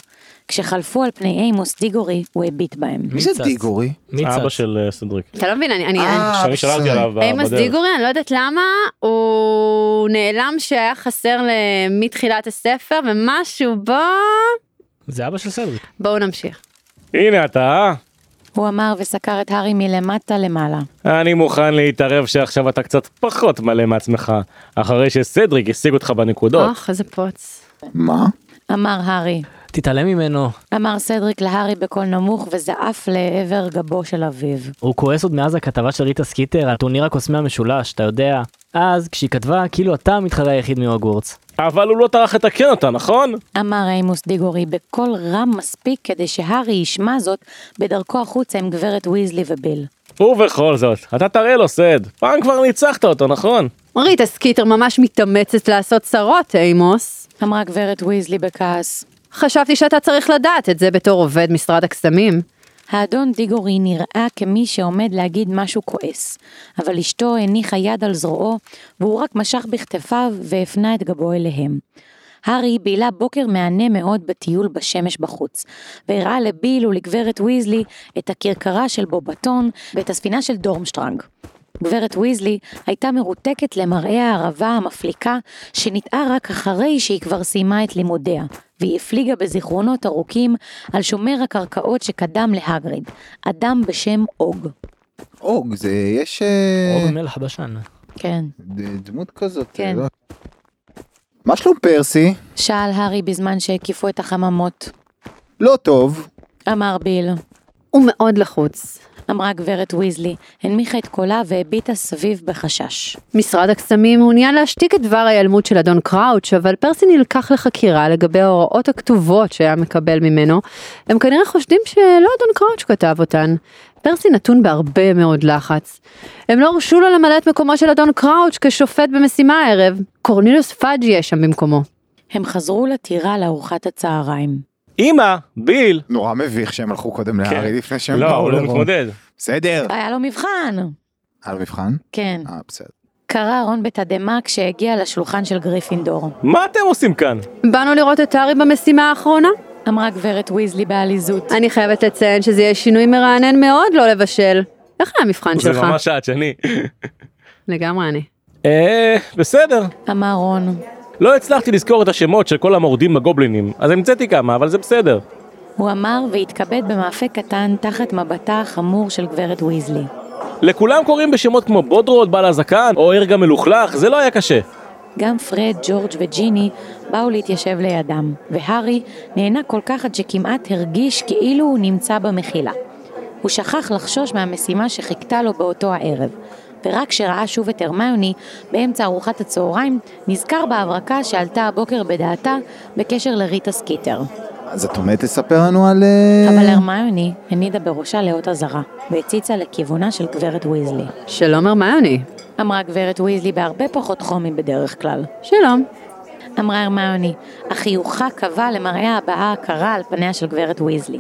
כשחלפו על פני אימוס דיגורי, הוא הביט בהם. מי זה? דיגורי? מי אבא? של אה, סדריק. אתה לא מבין, אני... אני- אה, שאני שאלתי. עליו ב- אימוס בדרך. דיגורי, אני לא יודעת למה, הוא נעלם שהיה חסר מתחילת הספר, ומשהו בו... זה אבא של סדריק. בואו נמשיך. הנה אתה, אה? הוא אמר וסקר את הארי מלמטה למעלה. אני מוכן להתערב שעכשיו אתה קצת פחות מלא מעצמך, אחרי שסדריק השיג אותך בנקודות. אוח, איזה פוץ. מה? אמר הארי. תתעלם ממנו. אמר סדריק להארי בקול נמוך וזעף לעבר גבו של אביו. הוא כועס עוד מאז הכתבה של ריטה סקיטר על טורניר הקוסמים המשולש, אתה יודע. אז, כשהיא כתבה, כאילו אתה המתחרה היחיד מהוגוורטס. אבל הוא לא טרח לתקן אותה, נכון? אמר אימוס דיגורי בקול רם מספיק כדי שהארי ישמע זאת בדרכו החוצה עם גברת ויזלי וביל. ובכל זאת, אתה תראה לו סד. פעם כבר ניצחת אותו, נכון? ריטה סקיטר ממש מתאמצת לעשות צרות, אימוס. אמרה גברת ויזלי בכעס. חשבתי שאתה צריך לדעת את זה בתור עובד משרד הקסמים. האדון דיגורי נראה כמי שעומד להגיד משהו כועס, אבל אשתו הניחה יד על זרועו, והוא רק משך בכתפיו והפנה את גבו אליהם. הארי בילה בוקר מהנה מאוד בטיול בשמש בחוץ, והראה לביל ולגברת ויזלי את הכרכרה של בובטון ואת הספינה של דורמשטרנג. גברת ויזלי הייתה מרותקת למראה הערבה המפליקה שניטעה רק אחרי שהיא כבר סיימה את לימודיה, והיא הפליגה בזיכרונות ארוכים על שומר הקרקעות שקדם להגריד, אדם בשם אוג. אוג, זה יש אה, אורן מלח בשן. כן. דמות כזאת. כן. לא- מה שלום פרסי? שאל הארי בזמן שהקיפו את החממות. לא טוב. אמר ביל. הוא מאוד לחוץ. אמרה גברת ויזלי, הנמיכה את קולה והביטה סביב בחשש. משרד הקסמים מעוניין להשתיק את דבר ההיעלמות של אדון קראוץ', אבל פרסי נלקח לחקירה לגבי ההוראות הכתובות שהיה מקבל ממנו. הם כנראה חושדים שלא אדון קראוץ' כתב אותן. פרסי נתון בהרבה מאוד לחץ. הם לא הרשו לו למלא את מקומו של אדון קראוץ' כשופט במשימה הערב. קורנליוס פאג' יהיה שם במקומו. הם חזרו לטירה לארוחת הצהריים. אמא, ביל. נורא מביך שהם הלכו קודם כן. להארי לפני שהם לא באו, הוא לא. מתמודד. בסדר. היה לו מבחן. היה לו מבחן? כן. אה, בסדר. קרא רון בתדהמה כשהגיע לשולחן של גריפינדור. מה אתם עושים כאן? באנו לראות את הארי במשימה האחרונה? אמרה גברת ויזלי בעליזות. אני חייבת לציין שזה יהיה שינוי מרענן מאוד לא לבשל. איך היה המבחן זה שלך? ממש את שני. לגמרי אני. אה, בסדר. אמר רון. לא הצלחתי לזכור את השמות של כל המורדים בגובלינים, אז המצאתי כמה, אבל זה בסדר. הוא אמר והתכבד במאפה קטן תחת מבטה החמור של גברת ויזלי. לכולם קוראים בשמות כמו בודרוד, בעל הזקן, או ערגה מלוכלך, זה לא היה קשה. גם פרד, ג'ורג' וג'יני באו להתיישב לידם, והארי נהנה כל כך עד שכמעט הרגיש כאילו הוא נמצא במחילה. הוא שכח לחשוש מהמשימה שחיכתה לו באותו הערב, ורק כשראה שוב את הרמיוני באמצע ארוחת הצהריים, נזכר בהברקה שעלתה הבוקר בדעתה בקשר לריטה סקיטר. אז את עומדת לספר לנו על... אה, אבל הרמיוני הנידה בראשה לאות אזהרה, והציצה לכיוונה של גברת ויזלי. שלום הרמיוני. אמרה גברת ויזלי בהרבה פחות חום מבדרך כלל. שלום. אמרה הרמיוני, אך חיוכה קבע למראה הבעה הקרה על פניה של גברת ויזלי.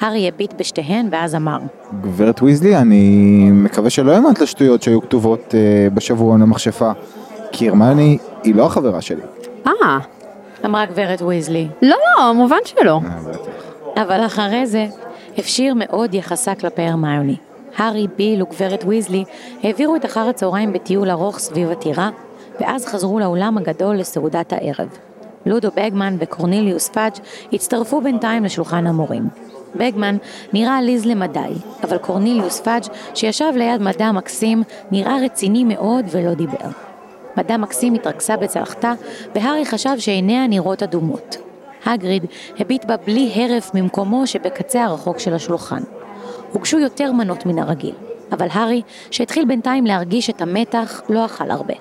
הארי הביט בשתיהן ואז אמר, גברת ויזלי, אני מקווה שלא האמנת לשטויות שהיו כתובות אה, בשבועון המכשפה. כי הרמיוני היא לא החברה שלי. אה, אמרה גברת ויזלי, לא לא, מובן שלא. אה. אבל אחרי זה הפשיר מאוד יחסה כלפי הרמיוני. הארי, ביל וגברת ויזלי העבירו את אחר הצהריים בטיול ארוך סביב הטירה, ואז חזרו לאולם הגדול לסעודת הערב. לודו בגמן וקורניליוס פאג' הצטרפו בינתיים לשולחן המורים. בגמן נראה עליז למדי, אבל קורניליוס פאג' שישב ליד מדאם מקסים נראה רציני מאוד ולא דיבר. מדאם מקסים התרכזה בצלחתה, והארי חשב שעיניה נראות אדומות. האגריד הביט בה בלי הרף ממקומו שבקצה הרחוק של השולחן. הוגשו יותר מנות מן הרגיל, אבל הארי, שהתחיל בינתיים להרגיש את המתח, לא אכל הרבה.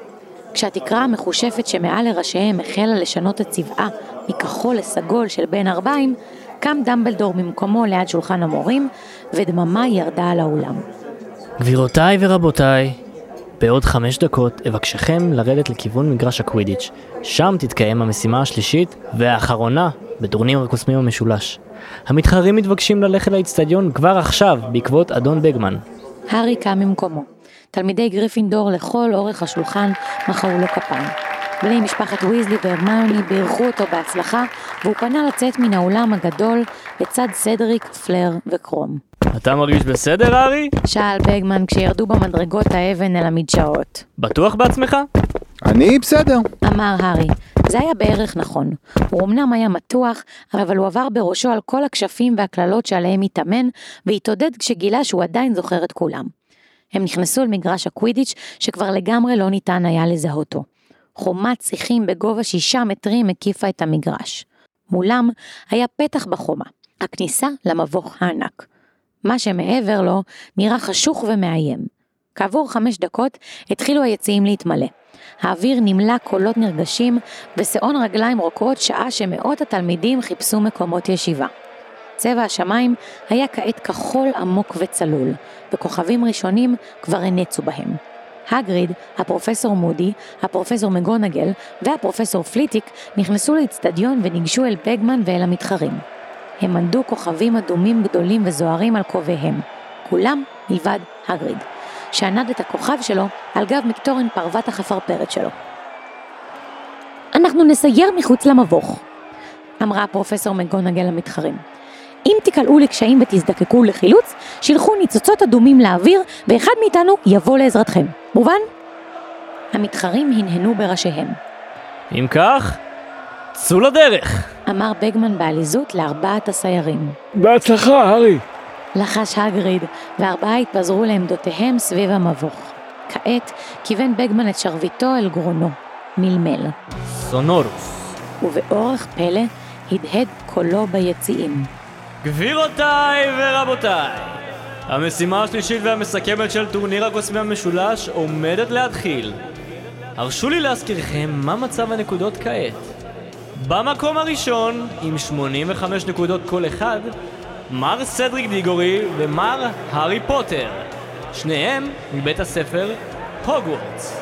כשהתקרה המחושפת שמעל לראשיהם החלה לשנות את צבעה מכחול לסגול של בין ארבעים, קם דמבלדור ממקומו ליד שולחן המורים, ודממה ירדה על האולם. גבירותיי ורבותיי, בעוד חמש דקות אבקשכם לרדת לכיוון מגרש הקווידיץ'. שם תתקיים המשימה השלישית והאחרונה בטורניר הקוסמים המשולש. המתחרים מתבקשים ללכת לאצטדיון כבר עכשיו בעקבות אדון בגמן. הארי קם ממקומו. תלמידי גריפינדור לכל אורך השולחן מחאו לו כפיים. בני משפחת ויזלי והרמיוני בירכו אותו בהצלחה, והוא פנה לצאת מן האולם הגדול לצד סדריק, פלר וקרום. אתה מרגיש בסדר, הארי? שאל בגמן כשירדו במדרגות האבן אל המדשאות. בטוח בעצמך? אני בסדר. אמר הארי. זה היה בערך נכון. הוא אמנם היה מתוח, אבל הוא עבר בראשו על כל הכשפים והקללות שעליהם התאמן, והתעודד כשגילה שהוא עדיין זוכר את כולם. הם נכנסו אל מגרש הקווידיץ' שכבר לגמרי לא ניתן היה לזהותו. חומת שיחים בגובה שישה מטרים הקיפה את המגרש. מולם היה פתח בחומה, הכניסה למבוך הענק. מה שמעבר לו נראה חשוך ומאיים. כעבור חמש דקות התחילו היציעים להתמלא. האוויר נמלא קולות נרגשים, ושאון רגליים רוקעות שעה שמאות התלמידים חיפשו מקומות ישיבה. צבע השמיים היה כעת כחול עמוק וצלול, וכוכבים ראשונים כבר הנצו בהם. הגריד, הפרופסור מודי, הפרופסור מגונגל והפרופסור פליטיק נכנסו לאצטדיון וניגשו אל בגמן ואל המתחרים. הם עמדו כוכבים אדומים גדולים וזוהרים על כובעיהם, כולם מלבד הגריד, שענד את הכוכב שלו על גב מקטורן פרוות החפרפרת שלו. אנחנו נסייר מחוץ למבוך, אמרה הפרופסור מגונגל למתחרים. אם תיקלעו לקשיים ותזדקקו לחילוץ, שילחו ניצוצות אדומים לאוויר, ואחד מאיתנו יבוא לעזרתכם. מובן? המתחרים הנהנו בראשיהם. אם כך, צאו לדרך! אמר בגמן בעליזות לארבעת הסיירים. בהצלחה, הארי. לחש הגריד, וארבעה התפזרו לעמדותיהם סביב המבוך. כעת כיוון בגמן את שרביטו אל גרונו. מלמל. סונורוס. ובאורח פלא הדהד קולו ביציעים. גבירותיי ורבותיי, המשימה השלישית והמסכמת של טורניר הקוסמי המשולש עומדת להתחיל. הרשו לי להזכירכם מה מצב הנקודות כעת. במקום הראשון, עם 85 נקודות כל אחד, מר סדריק דיגורי ומר הארי פוטר. שניהם מבית הספר הוגוורטס.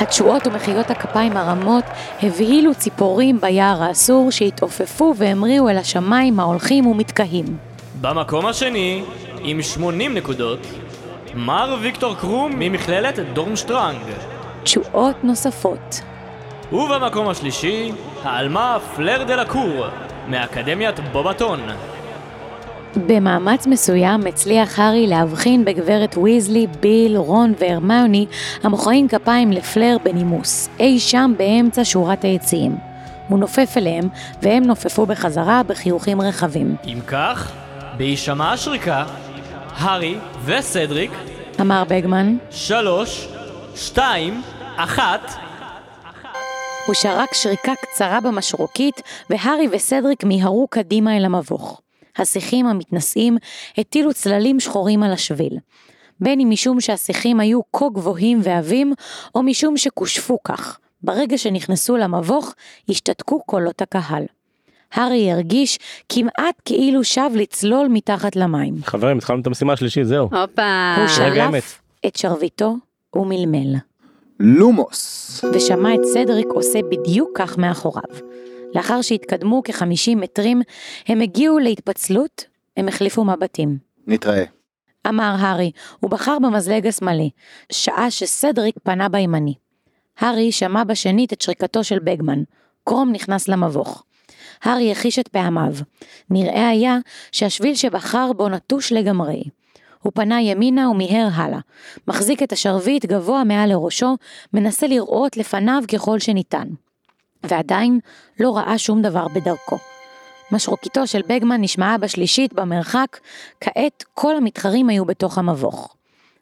התשואות ומחיאות הכפיים הרמות הבהילו ציפורים ביער האסור שהתעופפו והמריאו אל השמיים ההולכים ומתקהים. במקום השני, עם 80 נקודות, מר ויקטור קרום ממכללת דורמשטרנג. תשואות נוספות. ובמקום השלישי, העלמה פלר דה לקור, מאקדמיית בובטון. במאמץ מסוים הצליח הארי להבחין בגברת ויזלי, ביל, רון והרמיוני המוחאים כפיים לפלר בנימוס, אי שם באמצע שורת היציעים. הוא נופף אליהם, והם נופפו בחזרה בחיוכים רחבים. אם כך, בהישמע השריקה, הארי וסדריק, אמר בגמן, שלוש, שתיים, אחת, הוא שרק שריקה קצרה במשרוקית, והארי וסדריק מיהרו קדימה אל המבוך. השיחים המתנשאים הטילו צללים שחורים על השביל. בין אם משום שהשיחים היו כה גבוהים ועבים, או משום שכושפו כך. ברגע שנכנסו למבוך, השתתקו קולות הקהל. הארי הרגיש כמעט כאילו שב לצלול מתחת למים. חברים, התחלנו את המשימה השלישית, זהו. הופה. הוא. שלף את שרביטו ומלמל. לומוס. ושמע את סדריק עושה בדיוק כך מאחוריו. לאחר שהתקדמו כ-50 מטרים, הם הגיעו להתפצלות, הם החליפו מבטים. נתראה. אמר הארי, הוא בחר במזלג השמאלי, שעה שסדריק פנה בימני. הארי שמע בשנית את שריקתו של בגמן. קרום נכנס למבוך. הארי החיש את פעמיו. נראה היה שהשביל שבחר בו נטוש לגמרי. הוא פנה ימינה ומיהר הלאה. מחזיק את השרביט גבוה מעל לראשו, מנסה לראות לפניו ככל שניתן. ועדיין לא ראה שום דבר בדרכו. משרוקיתו של בגמן נשמעה בשלישית במרחק, כעת כל המתחרים היו בתוך המבוך.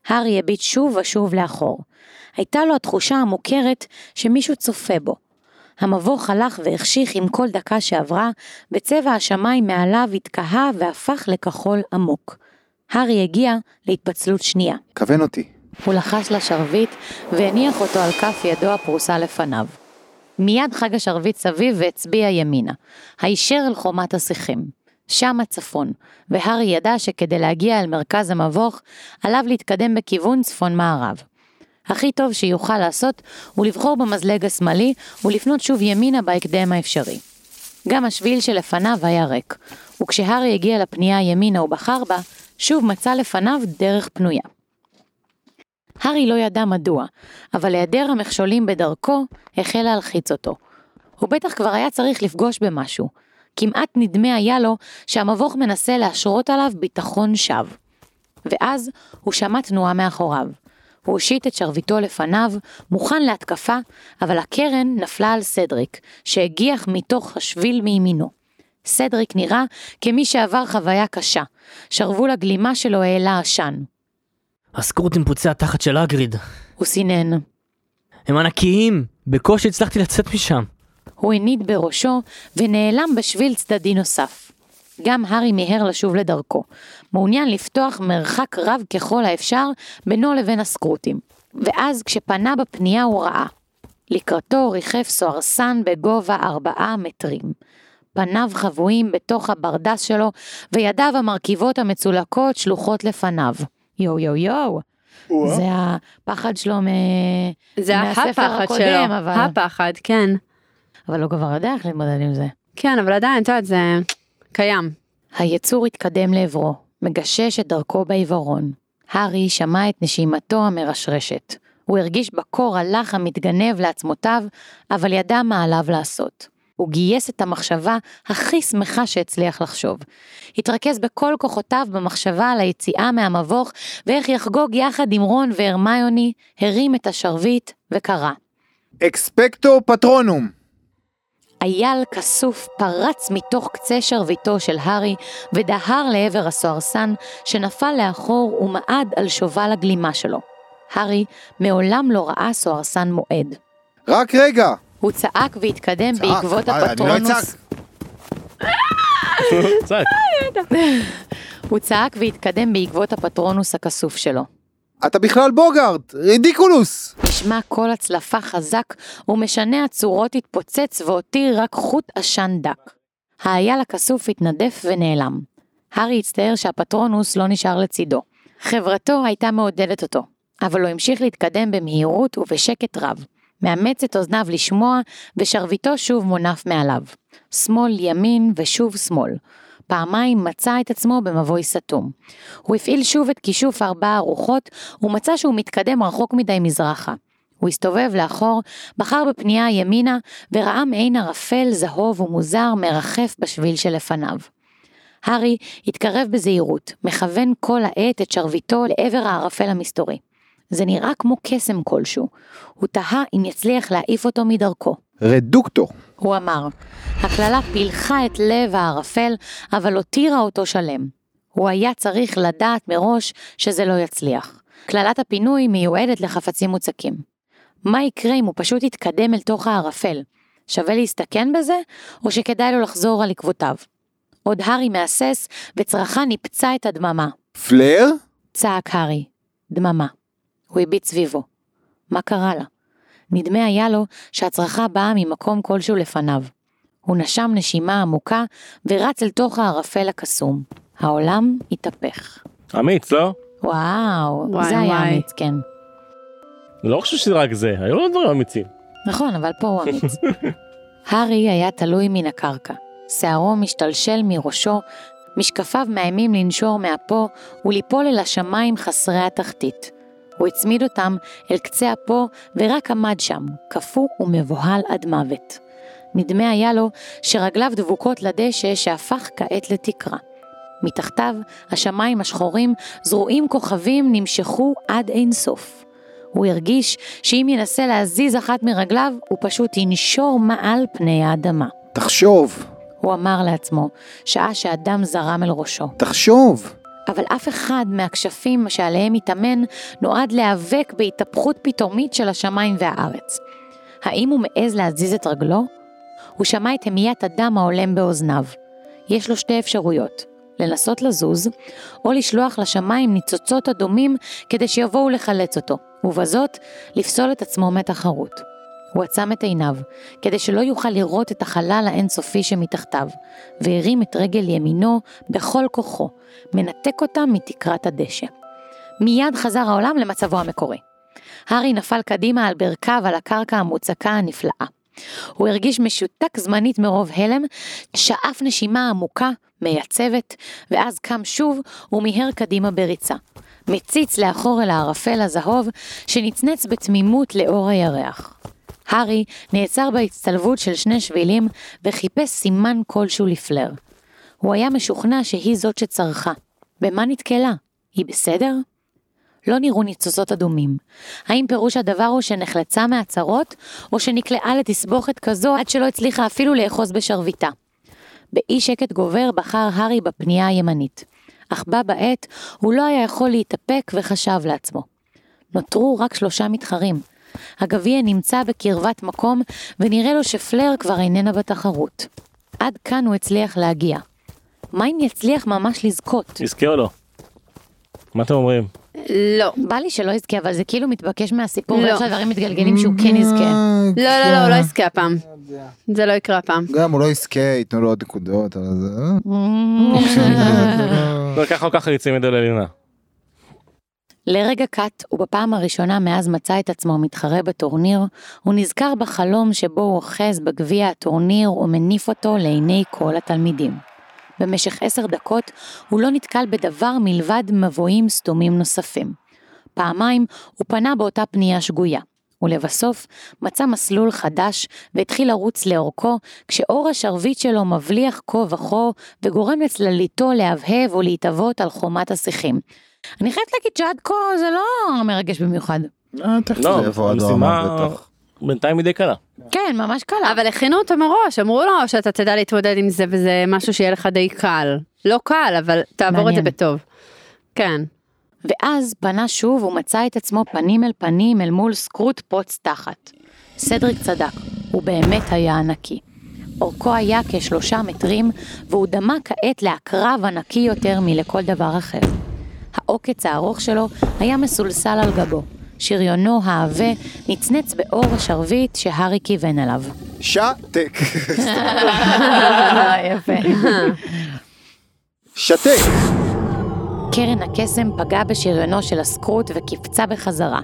הארי הביט שוב ושוב לאחור. הייתה לו התחושה המוכרת שמישהו צופה בו. המבוך הלך והחשיך עם כל דקה שעברה, וצבע השמיים מעליו התקהה והפך לכחול עמוק. הארי הגיע להתפצלות שנייה. כוון אותי. הוא לחש לשרביט והניח אותו על כף ידו הפרוסה לפניו. מיד חג השרביט סביב והצביע ימינה, הישר אל חומת השיחים. שם הצפון, והארי ידע שכדי להגיע אל מרכז המבוך, עליו להתקדם בכיוון צפון-מערב. הכי טוב שיוכל לעשות הוא לבחור במזלג השמאלי ולפנות שוב ימינה בהקדם האפשרי. גם השביל שלפניו היה ריק, וכשהארי הגיע לפנייה ימינה ובחר בה, שוב מצא לפניו דרך פנויה. הארי לא ידע מדוע, אבל היעדר המכשולים בדרכו החל להלחיץ אותו. הוא בטח כבר היה צריך לפגוש במשהו. כמעט נדמה היה לו שהמבוך מנסה להשרות עליו ביטחון שווא. ואז הוא שמע תנועה מאחוריו. הוא הושיט את שרביטו לפניו, מוכן להתקפה, אבל הקרן נפלה על סדריק, שהגיח מתוך השביל מימינו. סדריק נראה כמי שעבר חוויה קשה. שרוול הגלימה שלו העלה עשן. הסקרוט עם פוצי התחת של אגריד. הוא סינן. הם ענקיים! בקושי הצלחתי לצאת משם. הוא הניד בראשו ונעלם בשביל צדדי נוסף. גם הארי מיהר לשוב לדרכו, מעוניין לפתוח מרחק רב ככל האפשר בינו לבין הסקרוטים. ואז כשפנה בפנייה הוא ראה. לקראתו ריחף סוהרסן בגובה ארבעה מטרים. פניו חבויים בתוך הברדס שלו, וידיו המרכיבות המצולקות שלוחות לפניו. יואו יואו יואו. זה הפחד שלו מ... זה מהספר הפחד הקודם, שלו. אבל- הפחד, כן. אבל הוא כבר יודע איך להתמודד עם זה. כן, אבל עדיין, את יודעת, זה קיים. היצור התקדם לעברו, מגשש את דרכו בעיוורון. הארי שמע את נשימתו המרשרשת. הוא הרגיש בקור הלך המתגנב לעצמותיו, אבל ידע מה עליו לעשות. הוא גייס את המחשבה הכי שמחה שהצליח לחשוב. התרכז בכל כוחותיו במחשבה על היציאה מהמבוך, ואיך יחגוג יחד עם רון והרמיוני, הרים את השרביט וקרא. אקספקטו פטרונום. אייל כסוף פרץ מתוך קצה שרביטו של הארי ודהר לעבר הסוהרסן שנפל לאחור ומעד על שובל הגלימה שלו. הארי מעולם לא ראה סוהרסן מועד. רק רגע. הוא צעק והתקדם צעק, בעקבות אני לא הפטרונוס. אצעק. צעק. הוא צעק והתקדם בעקבות הפטרונוס הכסוף שלו. אתה בכלל בוגארט, רידיקולוס! נשמע קול הצלפה חזק ומשנה הצורות התפוצץ והותיר רק חוט עשן דק. האייל הכסוף התנדף ונעלם. הארי הצטער שהפטרונוס לא נשאר לצידו. חברתו הייתה מעודדת אותו, אבל הוא המשיך להתקדם במהירות ובשקט רב. מאמץ את אוזניו לשמוע, ושרביטו שוב מונף מעליו. שמאל ימין ושוב שמאל. פעמיים מצא את עצמו במבוי סתום. הוא הפעיל שוב את כישוף ארבע הרוחות, ומצא שהוא מתקדם רחוק מדי מזרחה. הוא הסתובב לאחור, בחר בפנייה ימינה, וראה מעין ערפל זהוב ומוזר מרחף בשביל שלפניו. הארי התקרב בזהירות, מכוון כל העת את שרביטו לעבר הערפל המסתורי. זה נראה כמו קסם כלשהו. הוא תהה אם יצליח להעיף אותו מדרכו. רדוקטור. הוא אמר. הקללה פילחה את לב הערפל, אבל הותירה אותו שלם. הוא היה צריך לדעת מראש שזה לא יצליח. קללת הפינוי מיועדת לחפצים מוצקים. מה יקרה אם הוא פשוט יתקדם אל תוך הערפל? שווה להסתכן בזה, או שכדאי לו לחזור על עקבותיו? עוד הארי מהסס, וצרחה ניפצה את הדממה. פלר? צעק הארי. דממה. הוא הביט סביבו. מה קרה לה? נדמה היה לו שהצרחה באה ממקום כלשהו לפניו. הוא נשם נשימה עמוקה ורץ אל תוך הערפל הקסום. העולם התהפך. אמיץ, לא? וואו, וואי, זה היה וואי. אמיץ, כן. אני לא חושב שזה רק זה, היו לו דברים אמיצים. נכון, אבל פה הוא אמיץ. הארי היה תלוי מן הקרקע. שערו משתלשל מראשו, משקפיו מאיימים לנשור מאפו וליפול אל השמיים חסרי התחתית. הוא הצמיד אותם אל קצה אפו ורק עמד שם, קפוא ומבוהל עד מוות. נדמה היה לו שרגליו דבוקות לדשא שהפך כעת לתקרה. מתחתיו, השמיים השחורים, זרועים כוכבים, נמשכו עד אין סוף. הוא הרגיש שאם ינסה להזיז אחת מרגליו, הוא פשוט ינשור מעל פני האדמה. תחשוב, הוא אמר לעצמו, שעה שהדם זרם אל ראשו. תחשוב. אבל אף אחד מהכשפים שעליהם התאמן נועד להיאבק בהתהפכות פתאומית של השמיים והארץ. האם הוא מעז להזיז את רגלו? הוא שמע את המיית הדם ההולם באוזניו. יש לו שתי אפשרויות, לנסות לזוז, או לשלוח לשמיים ניצוצות אדומים כדי שיבואו לחלץ אותו, ובזאת לפסול את עצמו מתחרות. הוא עצם את עיניו, כדי שלא יוכל לראות את החלל האינסופי שמתחתיו, והרים את רגל ימינו בכל כוחו, מנתק אותה מתקרת הדשא. מיד חזר העולם למצבו המקורי. הארי נפל קדימה על ברכיו על הקרקע המוצקה הנפלאה. הוא הרגיש משותק זמנית מרוב הלם, שאף נשימה עמוקה, מייצבת, ואז קם שוב ומיהר קדימה בריצה. מציץ לאחור אל הערפל הזהוב, שנצנץ בתמימות לאור הירח. הארי נעצר בהצטלבות של שני שבילים, וחיפש סימן כלשהו לפלר. הוא היה משוכנע שהיא זאת שצרחה. במה נתקלה? היא בסדר? לא נראו ניצוצות אדומים. האם פירוש הדבר הוא שנחלצה מהצרות, או שנקלעה לתסבוכת כזו עד שלא הצליחה אפילו לאחוז בשרביטה? באי שקט גובר בחר הארי בפנייה הימנית. אך בה בעת הוא לא היה יכול להתאפק וחשב לעצמו. נותרו רק שלושה מתחרים. הגביע נמצא בקרבת מקום, ונראה לו שפלר כבר איננה בתחרות. עד כאן הוא הצליח להגיע. מה אם יצליח ממש לזכות? יזכה או לא? מה אתם אומרים? לא. בא לי שלא יזכה, אבל זה כאילו מתבקש מהסיפור, לא. ואיך שהדברים מתגלגלים שהוא כן יזכה. לא, לא, לא, הוא לא יזכה הפעם. זה לא יקרה הפעם. גם הוא לא יזכה, ייתנו לו עוד נקודות, אבל זה... לא, ככה או ככה יוצאים ידו ללינה. לרגע קט, ובפעם הראשונה מאז מצא את עצמו מתחרה בטורניר, הוא נזכר בחלום שבו הוא אוחז בגביע הטורניר ומניף אותו לעיני כל התלמידים. במשך עשר דקות הוא לא נתקל בדבר מלבד מבואים סתומים נוספים. פעמיים הוא פנה באותה פנייה שגויה, ולבסוף מצא מסלול חדש והתחיל לרוץ לאורכו, כשאור השרביט שלו מבליח כה וכה וגורם לצלליתו להבהב ולהתהוות על חומת השיחים. אני חייבת להגיד שעד כה זה לא מרגש במיוחד. אה, לא, המשימה. בינתיים מדי קלה. כן, ממש קלה. אבל הכינו אותו מראש, אמרו לו שאתה תדע להתמודד עם זה וזה משהו שיהיה לך די קל. לא קל, אבל תעבור את זה. בטוב. כן. ואז פנה שוב ומצא את עצמו פנים אל פנים אל מול סקרוט פוץ תחת. סדריק צדק, הוא באמת היה ענקי. אורכו היה כשלושה מטרים, והוא דמה כעת לעקרב ענקי יותר מלכל דבר אחר. העוקץ הארוך שלו היה מסולסל על גבו. שריונו העבה נצנץ באור השרביט שהארי כיוון אליו. שתק. יפה. שתק. קרן הקסם פגעה בשריונו של הסקרוט וקפצה בחזרה.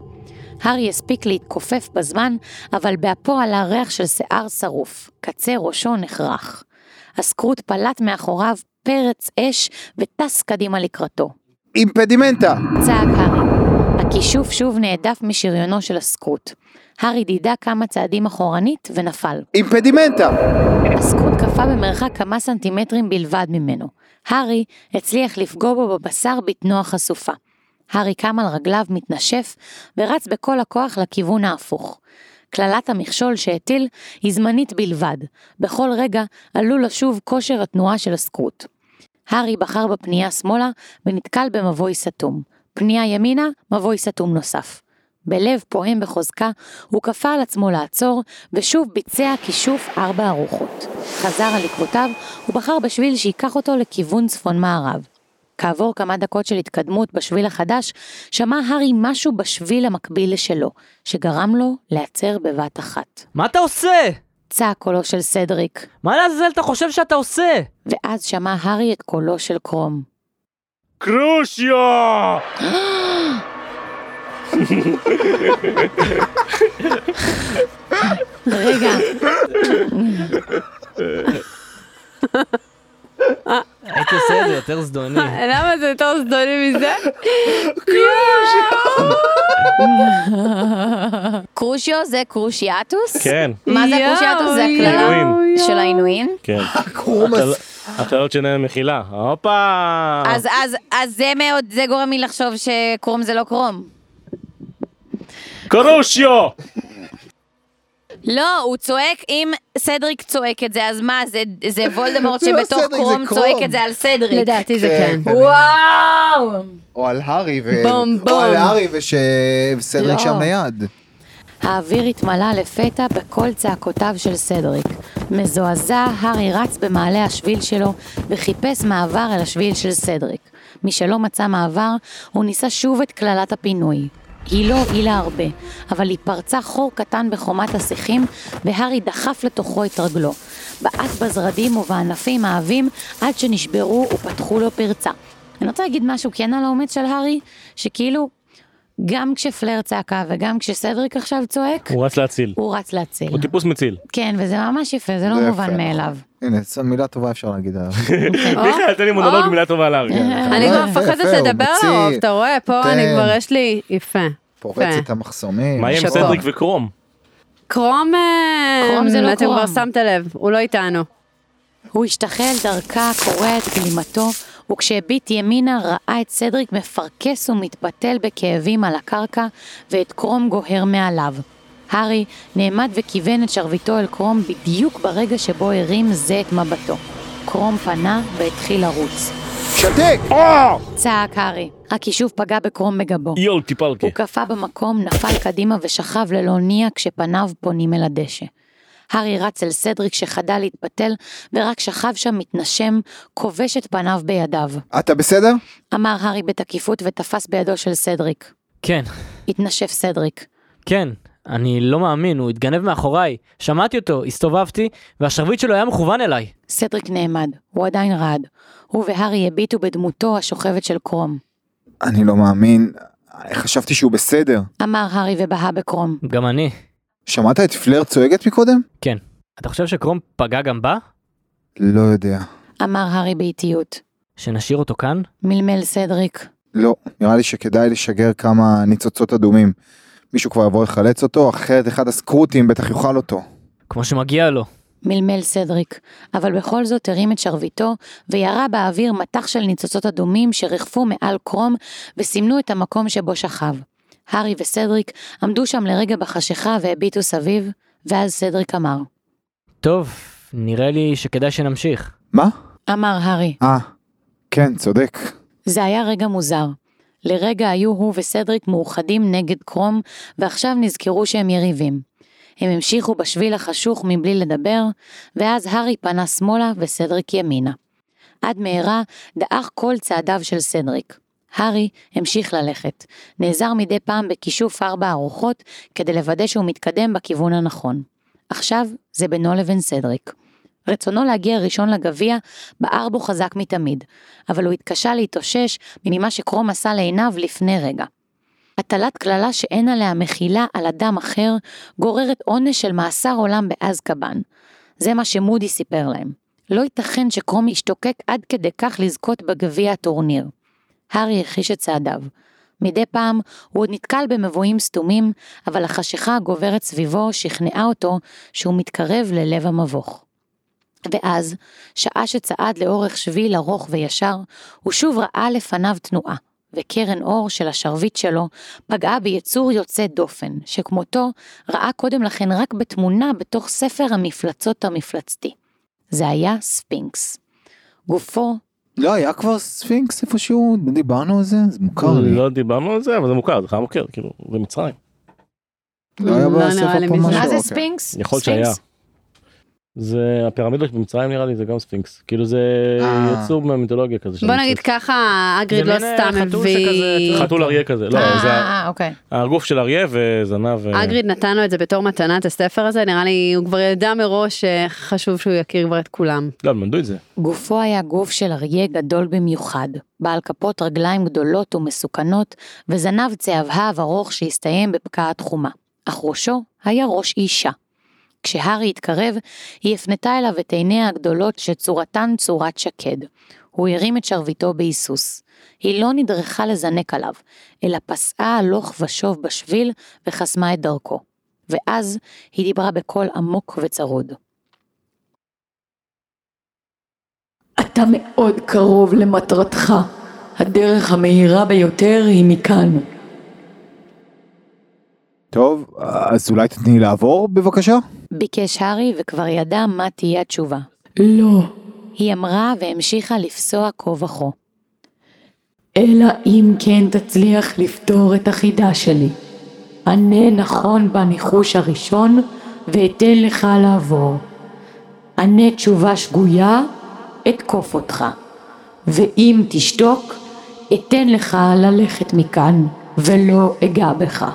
הארי הספיק להתכופף בזמן, אבל באפו עלה ריח של שיער שרוף. קצה ראשו נחרך. הסקרוט פלט מאחוריו פרץ אש וטס קדימה לקראתו. אימפדימנטה. צעק הארי. הכישוף שוב נהדף משריונו של הסקרוט. הארי דידה כמה צעדים אחורנית ונפל. אימפדימנטה. הסקרוט קפא במרחק כמה סנטימטרים בלבד ממנו. הארי הצליח לפגוע בו בבשר בטנו החשופה. הארי קם על רגליו מתנשף ורץ בכל הכוח לכיוון ההפוך. קללת המכשול שהטיל היא זמנית בלבד. בכל רגע עלול לשוב כושר התנועה של הסקרוט. הארי בחר בפנייה שמאלה ונתקל במבוי סתום. פנייה ימינה, מבוי סתום נוסף. בלב פועם בחוזקה, הוא כפה על עצמו לעצור, ושוב ביצע כישוף ארבע ארוחות. חזר על עקבותיו, ובחר בשביל שייקח אותו לכיוון צפון מערב. כעבור כמה דקות של התקדמות בשביל החדש, שמע הארי משהו בשביל המקביל לשלו, שגרם לו להיעצר בבת אחת. מה אתה עושה? צעק קולו של סדריק, מה לעזאזל אתה חושב שאתה עושה? ואז שמע הארי את קולו של קרום. קרושיו! רגע, הייתי עושה את זה יותר זדוני. למה זה יותר זדוני מזה? קרושיו זה קרושיאטוס? כן, מה זה קרושיאטוס? זה הקללה. של העינויים? כן. הקללות שלהם מחילה. הופה! אז, אז, אז זה מאוד, זה גורם לי לחשוב שקרום זה לא קרום. קרושיו! לא, הוא צועק, אם סדריק צועק את זה, אז מה, זה, זה וולדמורט לא שבתוך סדריק, זה קרום. צועק את זה על סדריק. לדעתי זה כן. וואו! או על הארי ו... בום, או בום. על הארי ושסדריק לא. שם ליד. האוויר התמלא לפתע בקול צעקותיו של סדריק. מזועזע, הארי רץ במעלה השביל שלו וחיפש מעבר אל השביל של סדריק. משלא מצא מעבר, הוא ניסה שוב את קללת הפינוי. היא לא הועילה הרבה, אבל היא פרצה חור קטן בחומת השיחים, והארי דחף לתוכו את רגלו. בעט בזרדים ובענפים העבים עד שנשברו ופתחו לו פרצה. אני רוצה להגיד משהו כן על האומץ של הארי, שכאילו, גם כשפלר צעקה וגם כשסדריק עכשיו צועק, הוא רץ להציל. הוא רץ להציל. הוא טיפוס מציל. כן, וזה ממש יפה, זה לא זה מובן יפה, מאליו. הנה, מילה טובה אפשר להגיד עליו. מיכאל, תן לי מונולוג מילה טובה על הארי. אני לא, כבר יפה, מפחדת לדבר. עליו, אתה רואה? פה. אני כבר יש לי... יפה. פורץ. את המחסומים. מה עם. סדריק וקרום? קרום... אה, קרום זה לא אתם קרום. כבר שמת לב, הוא לא איתנו. הוא השתחל דרכה, קורע את גלימתו, וכשהביט ימינה ראה את סדריק מפרכס ומתבטל בכאבים על הקרקע, ואת קרום גוהר מעליו. הארי נעמד וכיוון את שרביטו אל קרום בדיוק ברגע שבו הרים זה את מבטו. קרום פנה והתחיל לרוץ. שתק! צעק הארי. הכישוף פגע בקרום בגבו. יול טיפלקה. הוא קפא במקום, נפל קדימה ושכב ללא ניע כשפניו פונים אל הדשא. הארי רץ אל סדריק שחדל להתבטל, ורק שכב שם מתנשם, כובש את פניו בידיו. אתה בסדר? אמר הארי בתקיפות ותפס בידו של סדריק. כן, התנשף סדריק. כן, אני לא מאמין, הוא התגנב מאחוריי. שמעתי אותו, הסתובבתי, והשרביט שלו היה מכוון אליי. סדריק נעמד, הוא עדיין רעד. הוא והארי הביטו בדמותו השוכבת של קרום. אני לא מאמין. חשבתי שהוא בסדר. אמר הארי ובהה בקרום. גם אני. שמעת את פלר צועקת מקודם? כן. אתה חושב שקרום פגע גם בה? לא יודע. אמר הארי באיטיות. שנשאיר אותו כאן? מלמל סדריק. לא, נראה לי שכדאי לשגר כמה ניצוצות אדומים. מישהו כבר יבוא לחלץ אותו, אחרת אחד הסקרוטים בטח יאכל אותו. כמו שמגיע לו. מלמל סדריק, אבל בכל זאת הרים את שרביטו וירה באוויר מטח של ניצוצות אדומים שריחפו מעל קרום וסימנו את המקום שבו שכב. הארי וסדריק עמדו שם לרגע בחשיכה והביטו סביב, ואז סדריק אמר. טוב, נראה לי שכדאי שנמשיך. מה? אמר הארי. אה, כן, צודק. זה היה רגע מוזר. לרגע היו הוא וסדריק מאוחדים נגד קרום, ועכשיו נזכרו שהם יריבים. הם המשיכו בשביל החשוך מבלי לדבר, ואז הארי פנה שמאלה וסדריק ימינה. עד מהרה דעך כל צעדיו של סדריק. הארי המשיך ללכת, נעזר מדי פעם בכישוף ארבע ארוחות כדי לוודא שהוא מתקדם בכיוון הנכון. עכשיו זה בינו לבין סדריק. רצונו להגיע ראשון לגביע בער בו חזק מתמיד, אבל הוא התקשה להתאושש ממה שקרום עשה לעיניו לפני רגע. הטלת קללה שאין עליה מחילה על אדם אחר, גוררת עונש של מאסר עולם באזקבאן. זה מה שמודי סיפר להם. לא ייתכן שקרום ישתוקק עד כדי כך לזכות בגביע הטורניר. הארי הכחיש את צעדיו. מדי פעם הוא עוד נתקל במבואים סתומים, אבל החשיכה הגוברת סביבו שכנעה אותו שהוא מתקרב ללב המבוך. ואז, שעה שצעד לאורך שביל ארוך וישר, הוא שוב ראה לפניו תנועה, וקרן אור של השרביט שלו פגעה ביצור יוצא דופן, שכמותו ראה קודם לכן רק בתמונה בתוך ספר המפלצות המפלצתי. זה היה ספינקס. גופו לא היה כבר ספינקס איפשהו דיברנו על זה זה מוכר לי לא דיברנו על זה אבל זה מוכר זה חייב מוכר כאילו זה מצרים. לא היה לא בספר פה. משהו מה זה אוקיי. ספינקס? יכול להיות? שהיה. זה הפירמידות במצרים נראה לי זה גם ספינקס כאילו זה אה. יצור מהמיתולוגיה כזה. בוא. נגיד ככה, האגריד לא סתם אה, חתול הביא... חתול אריה כזה לא אה, זה אוקיי. הגוף של אריה וזנב. אגריד נתן לו את זה בתור מתנה, את הספר הזה, נראה לי הוא כבר ידע מראש שחשוב שהוא יכיר כבר את כולם. לא הם למדו את זה. גופו היה גוף של אריה גדול במיוחד, בעל כפות רגליים גדולות ומסוכנות, וזנב צהבהב ארוך שהסתיים בפקעת חומה. אך ראשו היה ראש אישה. כשהארי התקרב, היא הפנתה אליו את עיניה הגדולות שצורתן צורת שקד. הוא הרים את שרביטו בהיסוס. היא לא נדרכה לזנק עליו, אלא פסעה הלוך ושוב בשביל וחסמה את דרכו. ואז היא דיברה בקול עמוק וצרוד. אתה מאוד קרוב למטרתך. הדרך המהירה ביותר היא מכאן. טוב אז אולי תתני לעבור בבקשה. ביקש הארי וכבר ידע מה תהיה התשובה. לא, היא אמרה והמשיכה לפסוע כה וכה. אלא אם כן תצליח לפתור את החידה שלי. ענה נכון בניחוש הראשון ואתן לך לעבור. ענה תשובה שגויה, אתקוף אותך. ואם תשתוק, אתן לך ללכת מכאן, ולא אגע בך.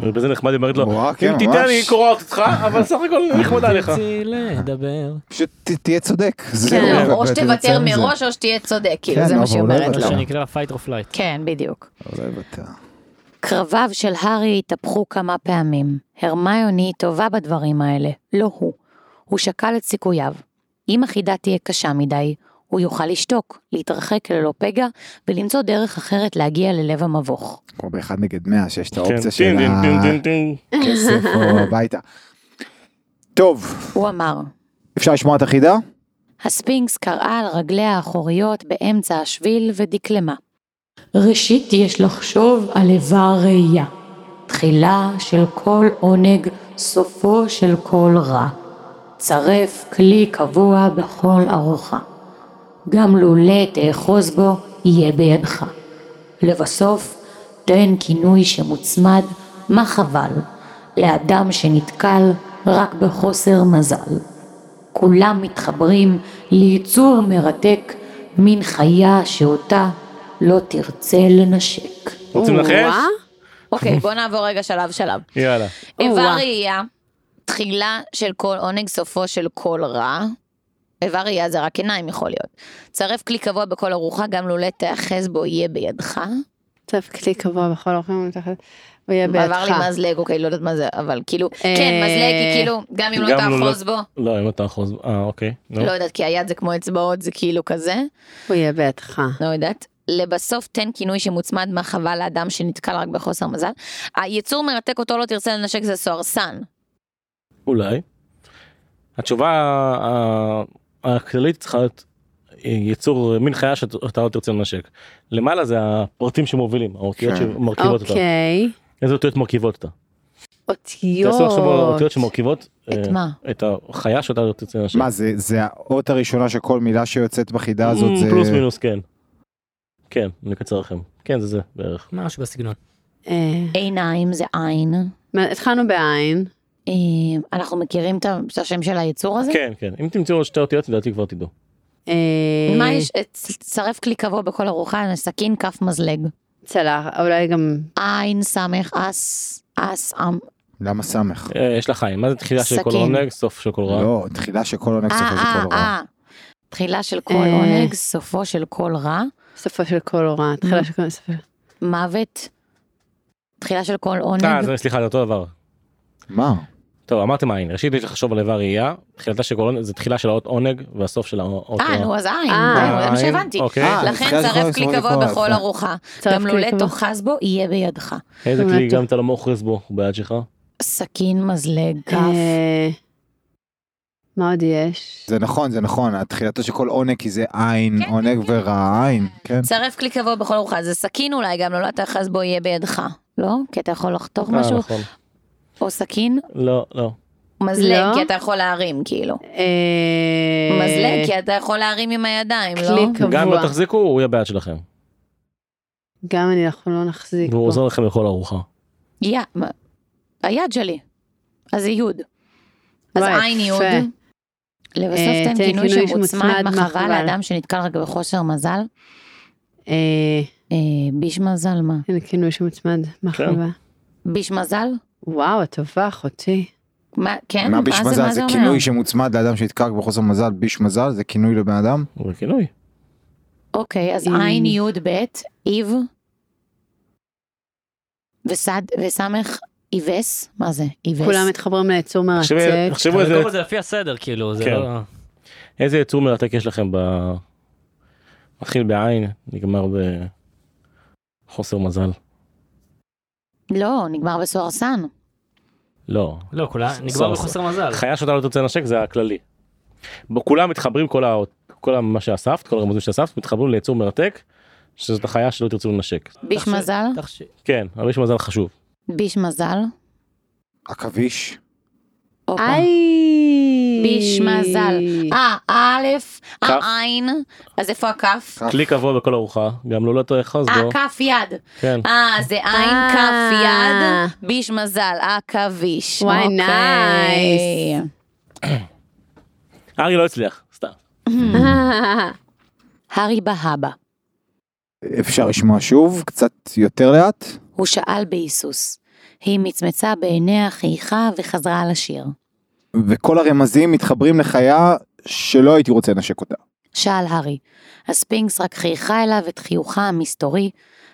ובזה נחמד היא אומרת לו וואו, כן, אם תיתן. לי קורעת אותך אבל סך הכל נחמדה לך. תרצי לדבר. פשוט תהיה צודק. כן, או ובעצם שתוותר. מראש או שתהיה צודק, כאילו, כן, זה מה שהיא אומרת לו. לא. שנקרא fight or flight. כן, בדיוק. קרביו של הארי התהפכו כמה פעמים. הרמיוני טובה בדברים האלה, לא הוא. הוא שקל את סיכוייו. אם החידה תהיה קשה מדי, הוא יוכל לשתוק, להתרחק ללא פגע, ולמצוא דרך אחרת להגיע ללב המבוך. כמו באחד נגד מאה שיש את כן, האופציה של. הכסף או הביתה. טוב הוא אמר, אפשר לשמוע את החידה? הספינקס קראה על רגליה האחוריות באמצע השביל ודקלמה. ראשית יש לחשוב על איבר ראייה. תחילה של כל עונג, סופו של כל רע. צרף כלי קבוע בכל ארוחה. גם לולא תאחוז בו, יהיה בידך. לבסוף, תן כינוי שמוצמד, מה חבל, לאדם שנתקל רק בחוסר מזל. כולם מתחברים ליצור מרתק, מין חיה שאותה לא תרצה לנשק. רוצים לנחש? אוקיי, בוא נעבור רגע שלב שלב. יאללה. איבר. ראייה, תחילה של כל עונג, סופו של כל רע. איבר ראייה זה רק עיניים יכול להיות. צרף כלי קבוע בכל ארוחה, גם לולא תאחז בו יהיה בידך. צף כלי קבוע בכל מתחת, הוא יהיה בידך. עבר לי מזלג, אוקיי, לא יודעת מה זה, אבל כאילו, אה, כן, מזלג היא כאילו, גם אם לא לא- תאחוז בו, לא אם אתה אחוז. אה אוקיי. לא יודעת, כי היד זה כמו אצבעות, זה כאילו כזה, הוא יהיה בידך. לא יודעת. לבסוף תן כינוי שמוצמד מה חבל לאדם שנתקל רק בחוסר מזל. היצור מרתק אותו לא תרצה לנשק זה סוהרסן. אולי. התשובה הכללית צריכה להיות אה, יצור מין חיה שאתה לא תרצה לנשק. למעלה זה הפרטים שמובילים האותיות כן. שמרכיבות אותה. אוקיי. איזה אותיות מרכיבות אותה. אותיות. תעשו עכשיו האותיות שמרכיבות את אה, מה? את החיה שאותה לא תרצה לנשק. מה זה זה האות הראשונה של כל מילה שיוצאת בחידה הזאת Mm, זה פלוס מינוס כן. כן אני אקצר לכם. כן זה זה בערך. משהו בסגנון. אה, עיניים זה עין. מה, התחלנו בעין. אה, אנחנו מכירים את השם של היצור הזה? כן, כן. אם תמצאו עוד שתי אותיות, לדעתי כבר תדעו. אה, מה יש? אה, צרף כלי קבוע בכל ארוחה, סכין, כף מזלג. צלח, אולי גם... עין, סמך, אס, אס, עם. למה סמך? יש לך חיים. מה זה תחילה של כל. עונג, סוף של כל רע? לא, תחילה של כל עונג סופו של כל רע. תחילה של כל. עונג, סופו של כל רע. סופו של כל הוראה, תחילה של כל סופו. מוות. תחילה של כל עונג. זה- סליחה, זה אותו דבר. מה? טוב, אמרתם עין. ראשית יש לחשוב על איבר ראייה. תחילתה של כל עונג, זה תחילה של האות עונג, והסוף של האות אה. נו, אז עין. אה, זה מה עין, שהבנתי. אוקיי. אה, לכן צרף כלי רע, בכל. ארוחה. גם לולא. תאחז בו, יהיה בידך. איזה כלי. גם אתה לא מאוחז בו, הוא ביד שלך? סכין, מזלג, כף. אה, מה עוד יש? זה נכון, זה נכון, התחילתו של כל עונג כי זה עין, כן, עונג ורע עין, כן. צרף כלי קבוע בכל ארוחה. זה סכין אולי, גם לולא תאחז בו, יהיה בידך. לא? כי אתה יכול לחתוך משהו. נכון. או סכין. לא, לא. מזלג, לא. כי אתה יכול להרים, כאילו. אה, מזלג, כי אתה יכול להרים עם הידיים, לא? כלי קבוע. גם לא תחזיקו, הוא יהיה ביד שלכם. גם אני אנחנו לא נחזיק והוא. עוזר לכם בכל ארוחה. יא, מה- היד שלי. אז זה יוד. אז עין יוד. לבסוף אה, תן כינוי שמוצמד מחווה מחווה. לאדם שנתקל רק בחוסר מזל. אה, אה, ביש מזל מה? כינוי שמוצמד, מחשבה. ביש מזל? וואו, את טובה אחותי. מה, כן? מה ביש מזל זה? כינוי שמוצמד לאדם שנתקע בחוסר מזל, ביש מזל זה כינוי לבן אדם? זה כינוי. אוקיי, אז. עין יוד בית, איב. וסד, וסמך, איבס, מה זה? איבס. כולם מתחברים ליצור מרצק. תחשבו איזה זה לפי הסדר, כאילו, זה כן. לא... איזה יצור מרתק יש לכם ב... מתחיל בעין, נגמר בחוסר מזל. לא, נגמר בסוהרסן. לא. לא, כולה נגמר. בחוסר מזל. חיה שאתה לא תרצה לנשק זה הכללי. כולם מתחברים כל, ה... כל ה- מה שאספת, כל הרמזים שאספת, מתחברים ליצור מרתק, שזאת החיה שלא תרצו לנשק. ביש מזל, כן, אבל יש מזל חשוב. ביש מזל. עכביש? איי. ביש מזל. אה, א'. העין, אז איפה הכף? כף. כלי קבוע בכל ארוחה, גם לא לתאחז אה, בו. כף יד. כן. אה, זה עין, אה. כף יד, ביש מזל, עכביש. וואי, אוקיי. נייס. ארי לא הצליח, סתם. הארי בהבא. אפשר לשמוע שוב, קצת יותר לאט? הוא שאל בהיסוס. היא מצמצה בעיניה, חייכה וחזרה על השיר. וכל הרמזים מתחברים לחיה שלא הייתי רוצה לנשק אותה. שאל הארי. הספינקס רק חייכה אליו את חיוכה המסתורי.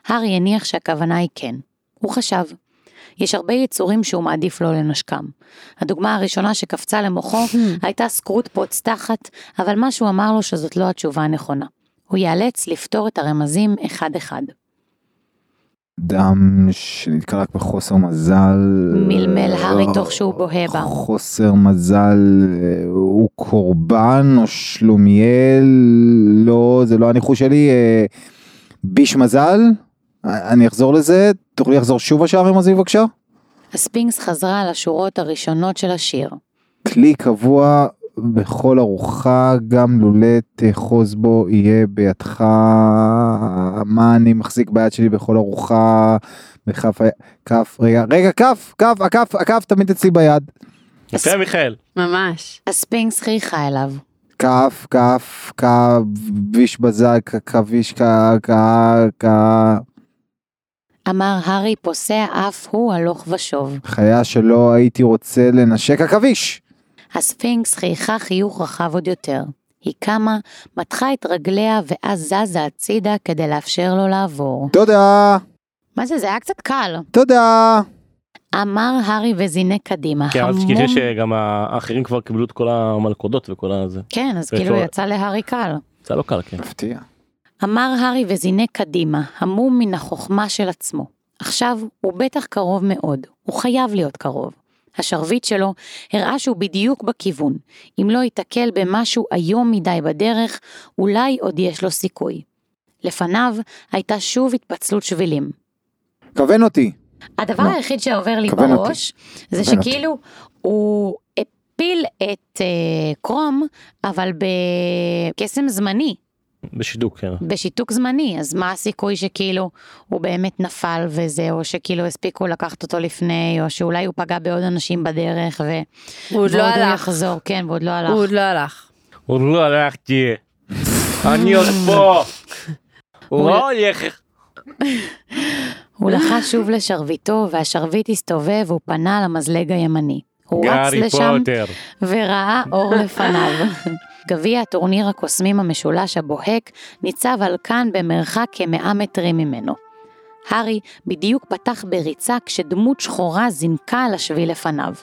הארי הניח שהכוונה היא כן. הוא חשב. יש הרבה יצורים שהוא מעדיף לא לנשקם. הדוגמה הראשונה שקפצה למוחו הייתה סקרוט פוץ תחת, אבל משהו אמר לו שזאת לא התשובה הנכונה. הוא ייאלץ לפתור את הרמזים אחד-אחד. אדם שנתקע רק בחוסר מזל. מלמל הארי תוך שהוא בוהה בה. חוסר מזל אה, הוא קורבן או שלומיאל לא זה לא הניחוש שלי אה, ביש מזל אה, אני אחזור לזה תוכלי לחזור שוב השער רמזים בבקשה הספינקס חזרה על השורות הראשונות של השיר. כלי קבוע בכל ארוחה גם לולא תאחוז בו יהיה בידך מה אני מחזיק ביד שלי בכל ארוחה בכף ה- כף רגע רגע כף כף הכף הכף תמיד אצלי ביד יפה מיכאל. ממש. הספינקס חייכה אליו. כף, כף, כביש בזק, כביש, כ... כ... כ... אמר הארי פוסע אף הוא הלוך ושוב. חיה שלא הייתי רוצה לנשק עכביש. הספינקס חייכה חיוך רחב עוד יותר. היא קמה, מתחה את רגליה ואז זזה הצידה כדי לאפשר לו לעבור. תודה, מה זה, זה היה קצת קל. תודה. אמר הארי וזינק קדימה. כן, אבל תשכחי שגם האחרים כבר קיבלו את כל המלכודות וכל הזה. כן, אז כאילו יצא להארי קל. זה לא קל, כן. מפתיע. אמר הארי וזינק קדימה, המום מן החוכמה של עצמו. עכשיו הוא בטח קרוב מאוד, הוא חייב להיות קרוב. השרביט שלו הראה שהוא בדיוק בכיוון. אם לא ייתקל במשהו איום מדי בדרך, אולי עוד יש לו סיכוי. לפניו הייתה שוב התפצלות שבילים. כוון אותי. הדבר לא. היחיד שעובר לי כוון אותי. בראש, זה כוון אותי. שכאילו הוא הפיל את אה, קרום, אבל בקסם זמני. בשידוק, כן. בשיתוק זמני, אז מה הסיכוי שכאילו הוא באמת נפל וזה, או שכאילו הספיקו לקחת אותו לפני, או שאולי הוא פגע בעוד אנשים בדרך, ו... הוא עוד לא ועוד הוא הלך. יחזור, כן, ועוד לא הלך. הוא עוד לא הלך. עוד לא הלכתי. אני עוד פה. הוא לא הולך. הוא לחש שוב לשרביטו, והשרביט הסתובב והוא פנה למזלג הימני. הוא רץ גארי לשם פוטר. וראה אור לפניו. גביע הטורניר הקוסמים המשולש הבוהק ניצב על כאן במרחק כמאה מטרים ממנו. הארי בדיוק פתח בריצה כשדמות שחורה זינקה על השביל לפניו.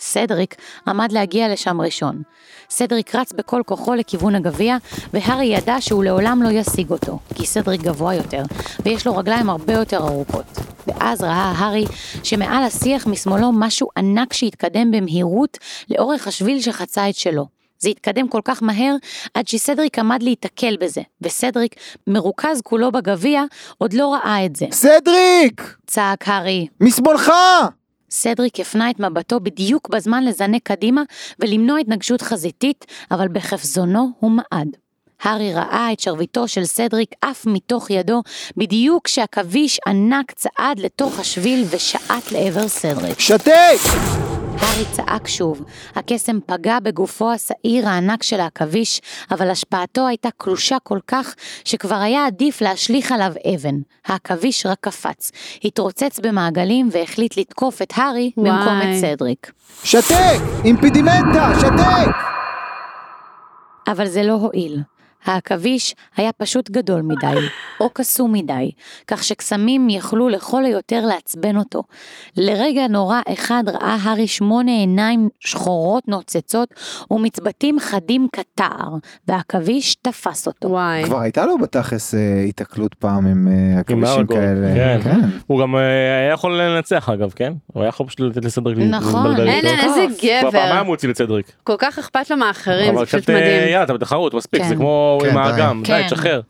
סדריק עמד להגיע לשם ראשון. סדריק רץ בכל כוחו לכיוון הגביע, והארי ידע שהוא לעולם לא ישיג אותו, כי סדריק גבוה יותר, ויש לו רגליים הרבה יותר ארוכות. ואז ראה הארי שמעל השיח משמאלו משהו ענק שהתקדם במהירות לאורך השביל שחצה את שלו. זה התקדם כל כך מהר עד שסדריק עמד להיתקל בזה, וסדריק, מרוכז כולו בגביע, עוד לא ראה את זה. סדריק! צעק הארי. משמאלך! סדריק הפנה את מבטו בדיוק בזמן לזנק קדימה ולמנוע התנגשות חזיתית, אבל בחפזונו הוא מעד. הארי ראה את שרביטו של סדריק עף מתוך ידו, בדיוק כשעכביש ענק צעד לתוך השביל ושעט לעבר סדריק. שתק! הארי צעק שוב. הקסם פגע בגופו השעיר הענק של העכביש, אבל השפעתו הייתה קלושה כל כך, שכבר היה עדיף להשליך עליו אבן. העכביש רק קפץ, התרוצץ במעגלים והחליט לתקוף את הארי במקום. את סדריק. שתק! אימפידימנטה! שתק! אבל זה לא הועיל. העכביש היה פשוט גדול מדי, או קסום מדי, כך שקסמים יכלו לכל היותר לעצבן אותו. לרגע נורא אחד ראה הארי שמונה עיניים שחורות נוצצות ומצבטים חדים כתער, והעכביש תפס אותו. וואי. כבר הייתה לו בתכלס אה, היתקלות פעם עם אה, עכבישים כאלה. כן. הוא גם אה, היה יכול לנצח אגב, כן? הוא היה יכול פשוט לתת לסדריק נכון, להתבלבל אין. אין, איזה כבר גבר. פעמיים הוא הוציא לסדריק. כל כך אכפת לו מאחרים, אבל זה פשוט קצת, אה, מדהים. יאללה, אתה בתחרות, מספיק, כן. זה כמו כן, עם. האגם, די, כן. תשחרר.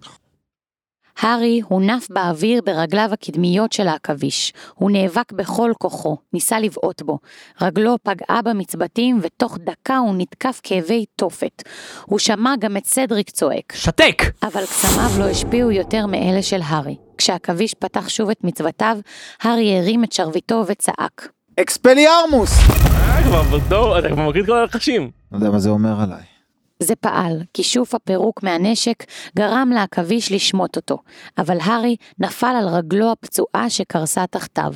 הארי הונף באוויר ברגליו הקדמיות של העכביש. הוא נאבק בכל כוחו, ניסה לבעוט בו. רגלו פגעה במצבטים, ותוך דקה הוא נתקף כאבי תופת. הוא שמע גם את סדריק צועק. שתק! אבל קסמיו לא השפיעו יותר מאלה של הארי. כשעכביש פתח שוב את מצוותיו, הארי הרים את שרביטו וצעק. אקספליארמוס! אה, אתה כבר מכיר את כל הלחשים. לא יודע מה זה אומר עליי. זה פעל, כישוף הפירוק מהנשק גרם לעכביש לשמוט אותו, אבל הארי נפל על רגלו הפצועה שקרסה תחתיו.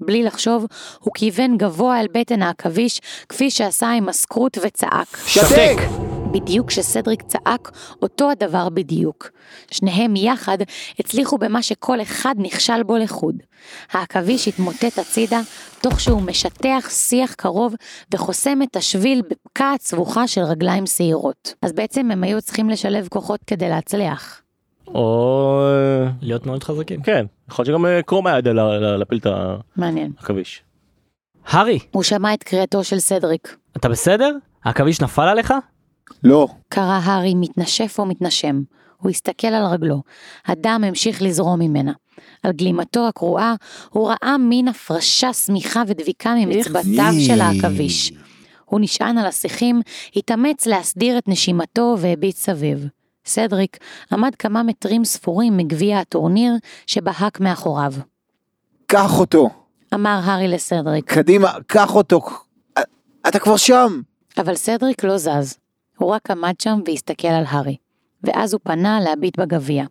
בלי לחשוב, הוא כיוון גבוה אל בטן העכביש, כפי שעשה עם הסקרוט וצעק. שתק! בדיוק כשסדריק צעק, אותו הדבר בדיוק. שניהם יחד הצליחו במה שכל אחד נכשל בו לחוד. העכביש התמוטט הצידה, תוך שהוא משטח שיח קרוב וחוסם את השביל בפקעת סבוכה של רגליים שעירות. אז בעצם הם היו צריכים לשלב כוחות כדי להצליח. או... להיות מאוד חזקים. כן, יכול להיות שגם אה, קרום היה לה- להפיל את. העכביש. הארי, הוא שמע את קריאתו של סדריק. אתה בסדר? העכביש נפל עליך? לא. קרא הארי מתנשף ומתנשם. הוא הסתכל על רגלו. הדם המשיך לזרום ממנה. על גלימתו הקרועה הוא ראה מין הפרשה שמיכה ודביקה ממצבטיו של העכביש. הוא נשען על השיחים, התאמץ להסדיר את נשימתו והביט סביב. סדריק עמד כמה מטרים ספורים מגביע הטורניר שבהק מאחוריו. קח אותו. אמר הארי לסדריק, קדימה, קח אותו. אתה כבר שם. אבל סדריק לא זז. הוא רק עמד שם והסתכל על הארי. ואז הוא פנה להביט בגביע.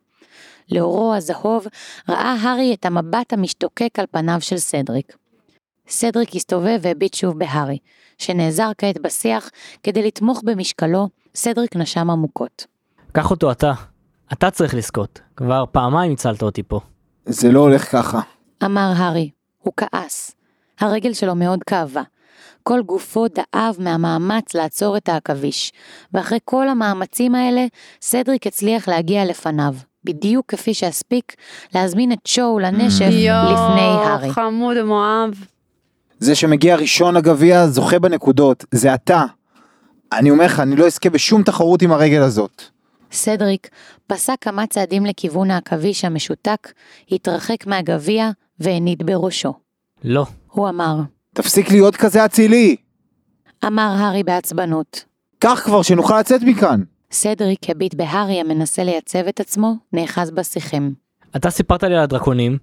לאורו הזהוב ראה הארי את המבט המשתוקק על פניו של סדריק. סדריק הסתובב והביט שוב בהארי, שנעזר כעת בשיח כדי לתמוך במשקלו, סדריק נשם עמוקות. קח אותו אתה. אתה צריך לזכות. כבר פעמיים הצלת אותי פה. זה לא הולך ככה. אמר הארי, הוא כעס. הרגל שלו מאוד כאבה. כל גופו דאב מהמאמץ לעצור את העכביש, ואחרי כל המאמצים האלה, סדריק הצליח להגיע לפניו, בדיוק כפי שהספיק להזמין את שואו לנשף לפני הארי. יואו, חמוד המואב. זה שמגיע ראשון לגביע זוכה בנקודות. זה אתה. אני אומר לך, אני לא אזכה בשום תחרות עם הרגל הזאת. סדריק פסע כמה צעדים לכיוון העכביש המשותק, התרחק מהגביע והניד בראשו. לא. הוא אמר, תפסיק להיות כזה אצילי. אמר הארי בעצבנות. קח כבר שנוכל לצאת מכאן. סדריק הביט בהארי המנסה לייצב את עצמו, נאחז בשיחים. אתה סיפרת לי על הדרקונים.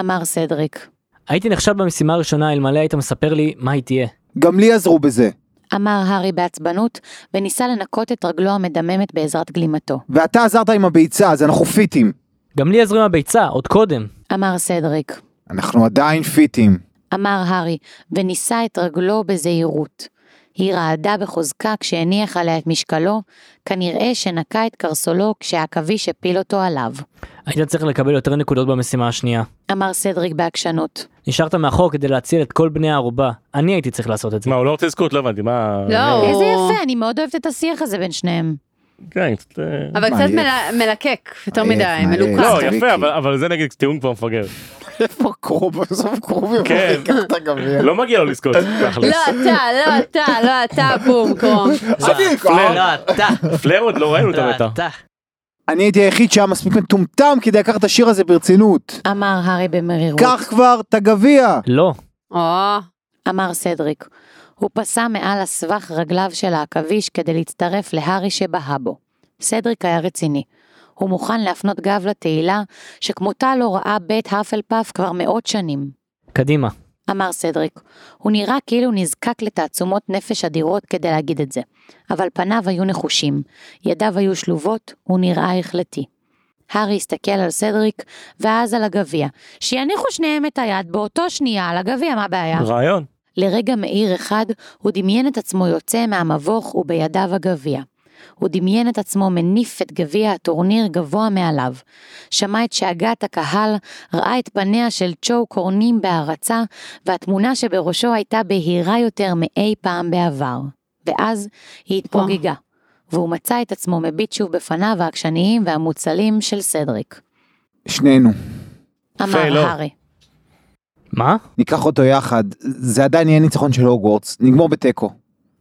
אמר סדריק. הייתי נכשל במשימה הראשונה אלמלא היית מספר לי מה היא תהיה. גם לי עזרו בזה. אמר הארי בעצבנות, וניסה לנקות את רגלו המדממת בעזרת גלימתו. ואתה עזרת עם הביצה, אז אנחנו פיטים. גם לי עזרו עם הביצה, עוד קודם. אמר סדריק. אנחנו עדיין פיטים. אמר הארי, וניסה את רגלו בזהירות. היא רעדה בחוזקה כשהניח עליה את משקלו, כנראה שנקע את קרסולו כשהעכביש הפיל אותו עליו. היית צריך לקבל יותר נקודות במשימה השנייה. אמר סדריק בעקשנות. נשארת מאחור כדי להציל את כל בני הערובה. אני הייתי צריך לעשות את זה. מה הוא לא רוצה לזכות? לא הבנתי מה... לא, אה, איזה יפה, אני מאוד אוהבת את השיח הזה בין שניהם. כן, קצת... אה, אבל קצת מלקק, יותר עייף, מדי, מה, מלוקק. לא. יפה, אבל- אבל זה נגיד טיעון כבר מפגר. איפה קרוב? בסוף קרוב יבוא כן. ויקח את הגביע. לא מגיע לו לזכות. לא אתה, לא אתה, לא אתה, בום, קרום. פלר. לא, אתה. פלר עוד לא ראינו את. אתה. אני הייתי היחיד שהיה מספיק מטומטם כדי לקחת את השיר הזה ברצינות. אמר הארי במרירות. קח כבר את הגביע. לא. או, אמר סדריק. הוא פסע מעל הסבך רגליו של העכביש כדי להצטרף להארי שבהה בו. סדריק היה רציני. הוא מוכן להפנות גב לתהילה, שכמותה לא ראה בית האפלפף כבר מאות שנים. קדימה. אמר סדריק. הוא נראה כאילו נזקק לתעצומות נפש אדירות כדי להגיד את זה, אבל פניו היו נחושים, ידיו היו שלובות, הוא נראה החלטי. הארי הסתכל על סדריק, ואז על הגביע. שיניחו שניהם את היד באותו שנייה על הגביע, מה הבעיה? רעיון. לרגע מאיר אחד, הוא דמיין את עצמו יוצא מהמבוך ובידיו הגביע. הוא דמיין את עצמו מניף את גביע הטורניר גבוה מעליו. שמע את שאגת הקהל, ראה את פניה של צ'ו קורנים בהערצה, והתמונה שבראשו הייתה בהירה יותר מאי פעם בעבר. ואז היא התפוגגה, והוא מצא את עצמו מביט שוב בפניו העקשניים והמוצלים של סדריק. שנינו. אמר לא. הארי. מה? ניקח אותו יחד. זה עדיין יהיה ניצחון של הוגוורטס. נגמור בתיקו.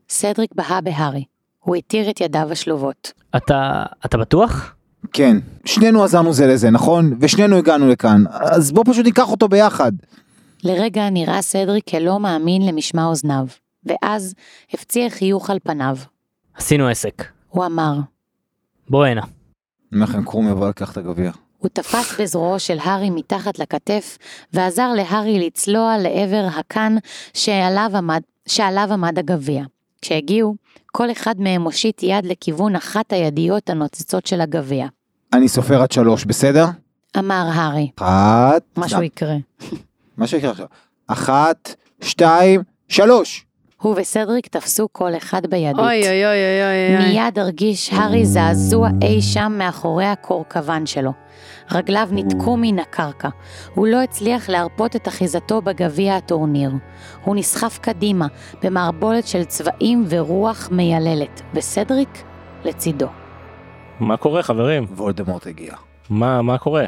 סדריק בהה בהארי. הוא התיר את ידיו השלובות. אתה... אתה בטוח? כן. שנינו עזרנו זה לזה, נכון? ושנינו הגענו לכאן. אז בוא פשוט ניקח אותו ביחד. לרגע נראה סדריק כלא מאמין למשמע אוזניו, ואז הפציע חיוך על פניו. עשינו עסק. הוא אמר, בוא הנה. אני אומר לכם, קרום יבוא לקח את הגביע. הוא תפס בזרועו של הארי מתחת לכתף, ועזר להארי לצלוע לעבר הקן שעליו עמד, שעליו עמד הגביע. כשהגיעו, כל אחד מהם מושיט יד לכיוון אחת הידיות הנוצצות של הגביע. אני סופר עד שלוש, בסדר? אמר הארי, אחת. משהו יקרה. מה שיקרה עכשיו. אחת, שתיים, שלוש. הוא וסדריק תפסו כל אחד בידית. אוי אוי אוי אוי. אוי. מיד הרגיש הארי זעזוע אי שם מאחורי הקורקוון שלו. רגליו ניתקו מן הקרקע. הוא לא הצליח להרפות את אחיזתו בגביע הטורניר. הוא נסחף קדימה, במערבולת של צבעים ורוח מייללת, וסדריק לצידו. מה קורה חברים? וולדמורט הגיע. מה מה קורה?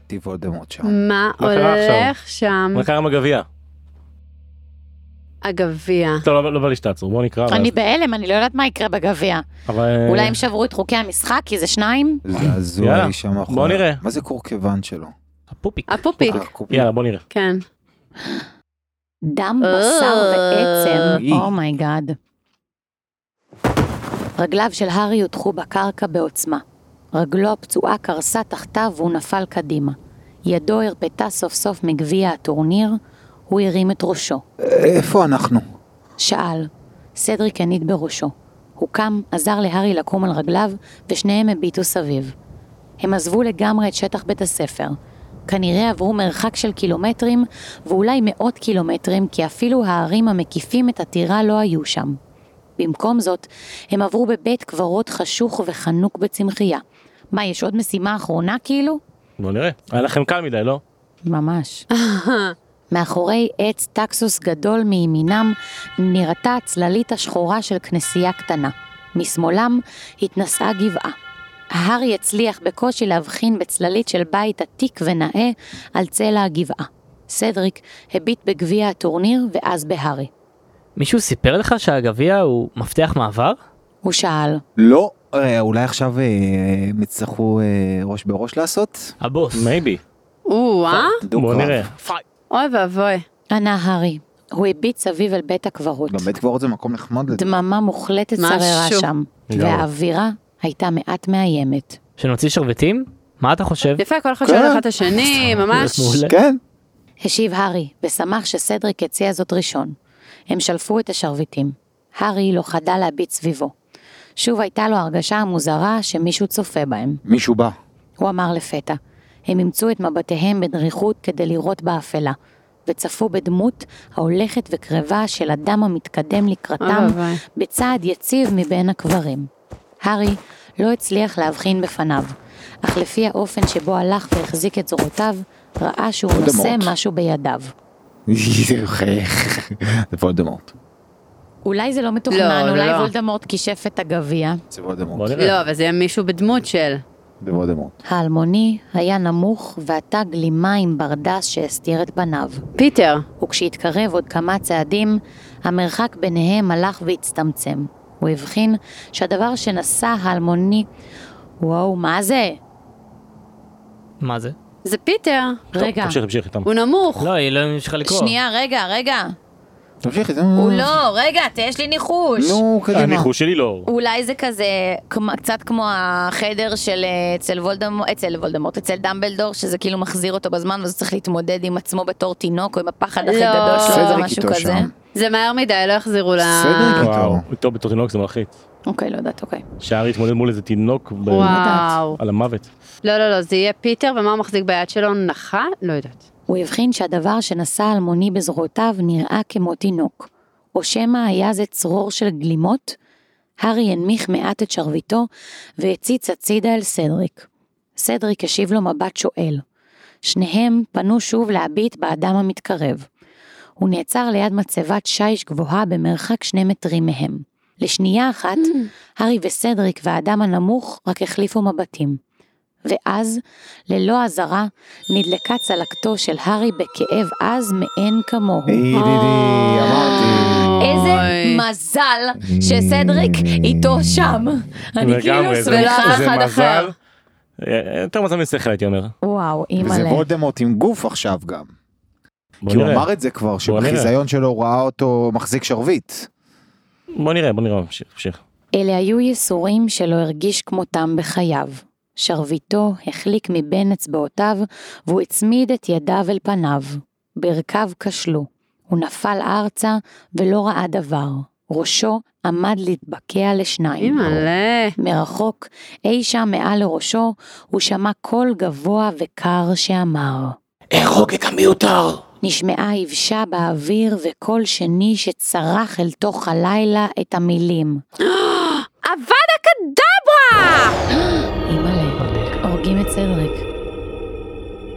הייתי וולדמורט שם. מה? הולך שם? מה קרה עם הגביע? הגביע. טוב לא לא בא לי שתעצרו בוא נקרא. אני ואז- בהלם, אני לא יודעת מה יקרה בגביע. אבל- אולי הם שברו את חוקי המשחק, כי זה שניים? זעזוע יאללה, אי שם מאחורי. בוא נראה. מה זה קורקוון שלו? הפופיק. הפופיק. אה. יאללה בוא נראה. כן. דם, בשר ועצם. Oh my God. רגליו של הארי הוטחו בקרקע בעוצמה. רגלו הפצועה קרסה תחתיו והוא נפל קדימה. ידו הרפתה סוף סוף מגביע הטורניר, הוא הרים את ראשו. איפה אנחנו? שאל. סדריק הניד בראשו. הוא קם, עזר להארי לקום על רגליו, ושניהם הביטו סביב. הם עזבו לגמרי את שטח בית הספר. כנראה עברו מרחק של קילומטרים, ואולי מאות קילומטרים, כי אפילו הערים המקיפים את הטירה לא היו שם. במקום זאת, הם עברו בבית קברות חשוך וחנוק בצמחייה. מה, יש עוד משימה אחרונה כאילו? בוא נראה. היה לכם קל מדי לא? ממש. מאחורי עץ טקסוס גדול מימינם נראתה הצללית השחורה של כנסייה קטנה. משמאלם התנשאה גבעה. הארי הצליח בקושי להבחין בצללית של בית עתיק ונאה על צלע הגבעה. סדריק הביט בגביע הטורניר ואז בהארי. מישהו סיפר לך שהגביע הוא מפתח מעבר? הוא שאל, לא. אה, אולי עכשיו אה, הם יצטרכו אה, ראש בראש לעשות? הבוס. מייבי. או, אה? בוא נראה. אוי ואבוי. ענה הארי. הוא הביט סביב אל בית הקברות. גם בית קברות זה מקום נחמד. דממה מוחלטת. שררה שם. והאווירה הייתה מעט מאיימת. שנוציא שרביטים? מה אתה חושב? יפה, כל אחד כן. שואל אחד את השני, ממש. כן. השיב הארי, ושמח שסדריק הציע זאת ראשון. הם שלפו את השרביטים. הארי לא חדל להביט סביבו. שוב הייתה לו הרגשה המוזרה שמישהו צופה בהם. מישהו בא. הוא אמר לפתע. הם אימצו את מבטיהם בדריכות כדי לראות באפלה, וצפו בדמות ההולכת וקרבה של אדם המתקדם לקראתם. בצעד יציב מבין הקברים. הארי לא הצליח להבחין בפניו, אך לפי האופן שבו הלך והחזיק את זרועותיו, ראה שהוא נושא. משהו בידיו. זה וולדמורט. אולי זה לא לא, מתוכנן, זה אולי לא. וולדמורט כישף את הגביע. זה וולדמורט. לא, אבל זה יהיה מישהו בדמות של. זה וולדמורט. האלמוני היה נמוך ועטה גלימה עם ברדס שהסתיר את פניו. פיטר. וכשהתקרב עוד כמה צעדים, המרחק ביניהם הלך והצטמצם. הוא הבחין שהדבר שנשא האלמוני... וואו, מה זה? מה זה? זה פיטר. רגע, תמשיך, תמשיך איתם. הוא נמוך. לא, היא לא המשיכה לקרוא. שנייה, רגע, רגע. תמשיכי. הוא לא, רגע, יש לי ניחוש. נו, קדימה. הניחוש שלי לא. אולי זה כזה, כמו- קצת כמו החדר של אה, אצל וולדמורט, אצל וולדמורט, אצל דמבלדור, שזה כאילו מחזיר אותו בזמן, ואז צריך להתמודד עם עצמו בתור תינוק, או עם הפחד הכי לא. גדול שלו, או משהו כזה. זה מהר מדי, לא יחזירו ל... וואו, איתו. איתו בתור תינוק זה מלחיץ. אוקיי, לא יודעת, אוקיי. שהארי התמודד מול איזה תינוק. על המוות. לא, לא, לא, זה יהיה פיטר, ומה הוא מחזיק ביד שלו? נחה? לא יודעת. הוא הבחין שהדבר שנשא אלמוני בזרועותיו נראה כמו תינוק. או שמא היה זה צרור של גלימות? הארי הנמיך מעט את שרביטו והציץ הצידה אל סדריק. סדריק השיב לו מבט שואל. שניהם פנו שוב להביט באדם המתקרב. הוא נעצר ליד מצבת שיש גבוהה במרחק שני מטרים מהם. לשנייה אחת, הארי וסדריק והאדם הנמוך רק החליפו מבטים. ואז, ללא אזהרה, נדלקה צלקתו של הארי בכאב עז מאין כמוהו. ידידי, אמרתי. איזה. מזל שסדריק איתו שם. אני כאילו שמחה. אחד. אחר. אה, יותר מזל משכל הייתי אומר. וואו, וזה אימא'לה. וולדמורט עם גוף עכשיו גם. כי הוא. אמר את זה כבר. שבחיזיון שלו הוא ראה אותו מחזיק שרביט. בוא נראה, בוא נראה, נמשיך, נמשיך. אלה היו ייסורים שלא הרגיש כמותם בחייו. שרביטו החליק מבין אצבעותיו, והוא הצמיד את ידיו אל פניו. ברכיו כשלו. הוא נפל ארצה ולא ראה דבר. ראשו עמד להתבקע לשניים. אימא'לה. מרחוק, אי שם מעל לראשו, הוא שמע קול גבוה וקר שאמר. ארוג את המיותר. נשמעה יבשה באוויר וקול שני שצרח אל תוך הלילה את המילים. אבד הקדברה! הורגים את סדריק.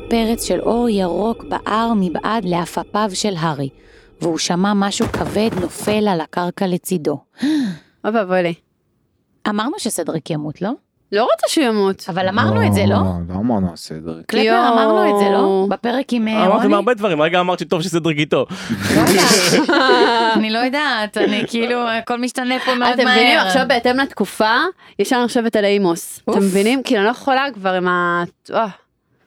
פרץ של אור ירוק בער מבעד לעפפיו של הארי, והוא שמע משהו כבד נופל על הקרקע לצידו. אוי ואבוי לי. אמרנו שסדריק ימות, לא? לא רוצה שהוא ימות. אבל אמרנו את זה, לא? לא אמרנו סדריק. קלפר יואו. אמרנו את זה, לא? בפרק עם אה, אמרתם רוני? הרבה דברים, רגע אמרת שטוב שסדריק איתו. לא. אני לא יודעת, אני כאילו, הכל משתנה פה מאוד אתם מבינים מהר. עכשיו בהתאם לתקופה, ישר אני חושבת על אימוס. אתם מבינים? כאילו אני לא יכולה כבר עם ה... אה.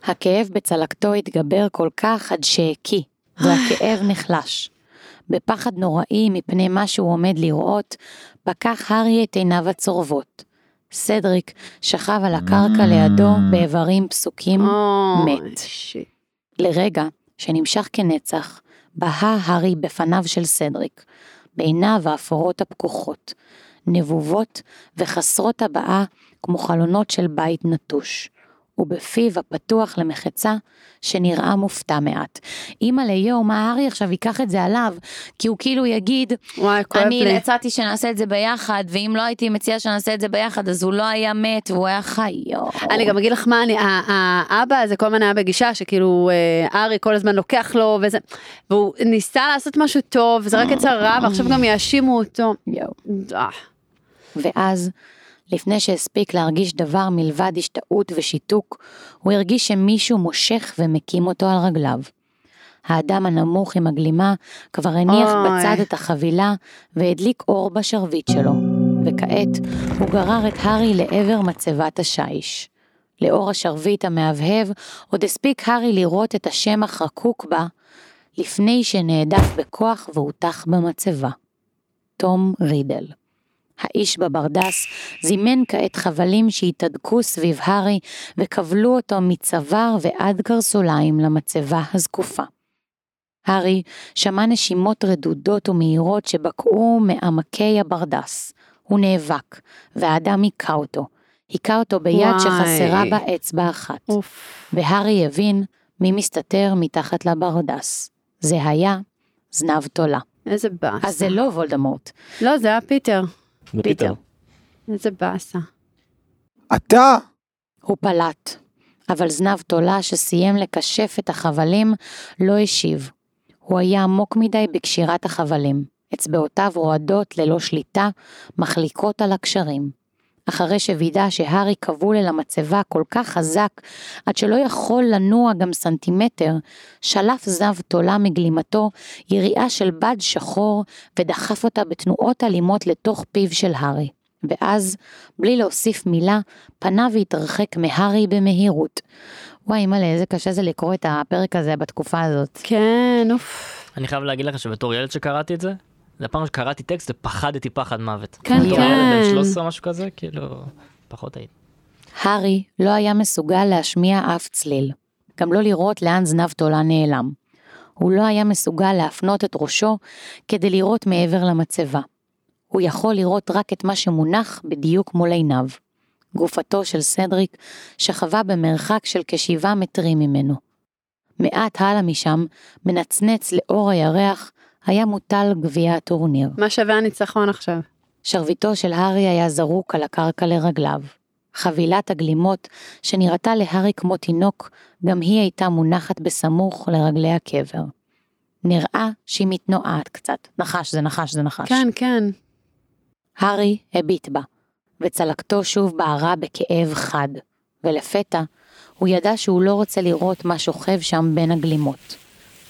הכאב בצלקתו התגבר כל כך עד שהקיא, והכאב נחלש. בפחד נוראי מפני מה שהוא עומד לראות, פקח הארי את עיניו הצורבות. סדריק שכב על הקרקע לידו באיברים פסוקים, מת. לרגע, שנמשך כנצח, בהה הארי בפניו של סדריק, בעיניו האפורות הפקוחות, נבובות וחסרות הבעה כמו חלונות של בית נטוש, ובפיו הפתוח למחצה שנראה מופתע מעט. אמא ליאו, מה הארי עכשיו ייקח את זה עליו? כי הוא כאילו יגיד, וואי, כואב אני לי. הצעתי שנעשה את זה ביחד, ואם לא הייתי מציעה שנעשה את זה ביחד, אז הוא לא היה מת והוא היה חי, יואו. אני גם אגיד לך מה, אני, האבא הזה כל הזמן היה בגישה שכאילו אה, ארי כל הזמן לוקח לו וזה, והוא ניסה לעשות משהו טוב, וזה רק יצא רע, ועכשיו גם יאשימו אותו. יואו. אה. ואז, לפני שהספיק להרגיש דבר מלבד השתאות ושיתוק, הוא הרגיש שמישהו מושך ומקים אותו על רגליו. האדם הנמוך עם הגלימה כבר הניח אוי. בצד את החבילה והדליק אור בשרביט שלו, וכעת הוא גרר את הארי לעבר מצבת השיש. לאור השרביט המהבהב, עוד הספיק הארי לראות את השם החקוק בה, לפני שנעדף בכוח והוטח במצבה. תום רידל. האיש בברדס זימן כעת חבלים שהתהדקו סביב הארי וכבלו אותו מצוואר ועד קרסוליים למצבה הזקופה. הארי שמע נשימות רדודות ומהירות שבקעו מעמקי הברדס. הוא נאבק, והאדם היכה אותו. היכה אותו ביד וואי. שחסרה בה אצבע אחת. אוף. והארי הבין מי מסתתר מתחת לברדס. זה היה זנב תולה. איזה באסה. אז זה לא וולדמורט. לא, זה היה פיטר. זה פיטר. איזה באסה. אתה הוא פלט, אבל זנב תולה שסיים לקשור את החבלים לא השיב. הוא היה עמוק מדי בקשירת החבלים. אצבעותיו רועדות ללא שליטה, מחליקות על הקשרים. אחרי שווידא שהארי כבול אל המצבה כל כך חזק, עד שלא יכול לנוע גם סנטימטר, שלף זנב תולה מגלימתו יריעה של בד שחור, ודחף אותה בתנועות אלימות לתוך פיו של הארי. ואז, בלי להוסיף מילה, פנה והתרחק מהארי במהירות. וואי, מלא, איזה קשה זה לקרוא את הפרק הזה בתקופה הזאת. כן, אוף. אני חייב להגיד לך שבתור ילד שקראתי את זה, זה הפעם שקראתי טקסט ופחדתי פחד מוות. כן, כן. בן 13 או משהו כזה, כאילו, פחות הייתי. הארי לא היה מסוגל להשמיע אף צליל, גם לא לראות לאן זנב תולה נעלם. הוא לא היה מסוגל להפנות את ראשו כדי לראות מעבר למצבה. הוא יכול לראות רק את מה שמונח בדיוק מול עיניו. גופתו של סדריק שכבה במרחק של כשבעה מטרים ממנו. מעט הלאה משם, מנצנץ לאור הירח, היה מוטל גביע הטורניר. מה שווה הניצחון עכשיו? שרביטו של הארי היה זרוק על הקרקע לרגליו. חבילת הגלימות, שנראתה להארי כמו תינוק, גם היא הייתה מונחת בסמוך לרגלי הקבר. נראה שהיא מתנועעת קצת. נחש זה נחש זה נחש. כן, כן. הארי הביט בה, וצלקתו שוב בערה בכאב חד, ולפתע הוא ידע שהוא לא רוצה לראות מה שוכב שם בין הגלימות.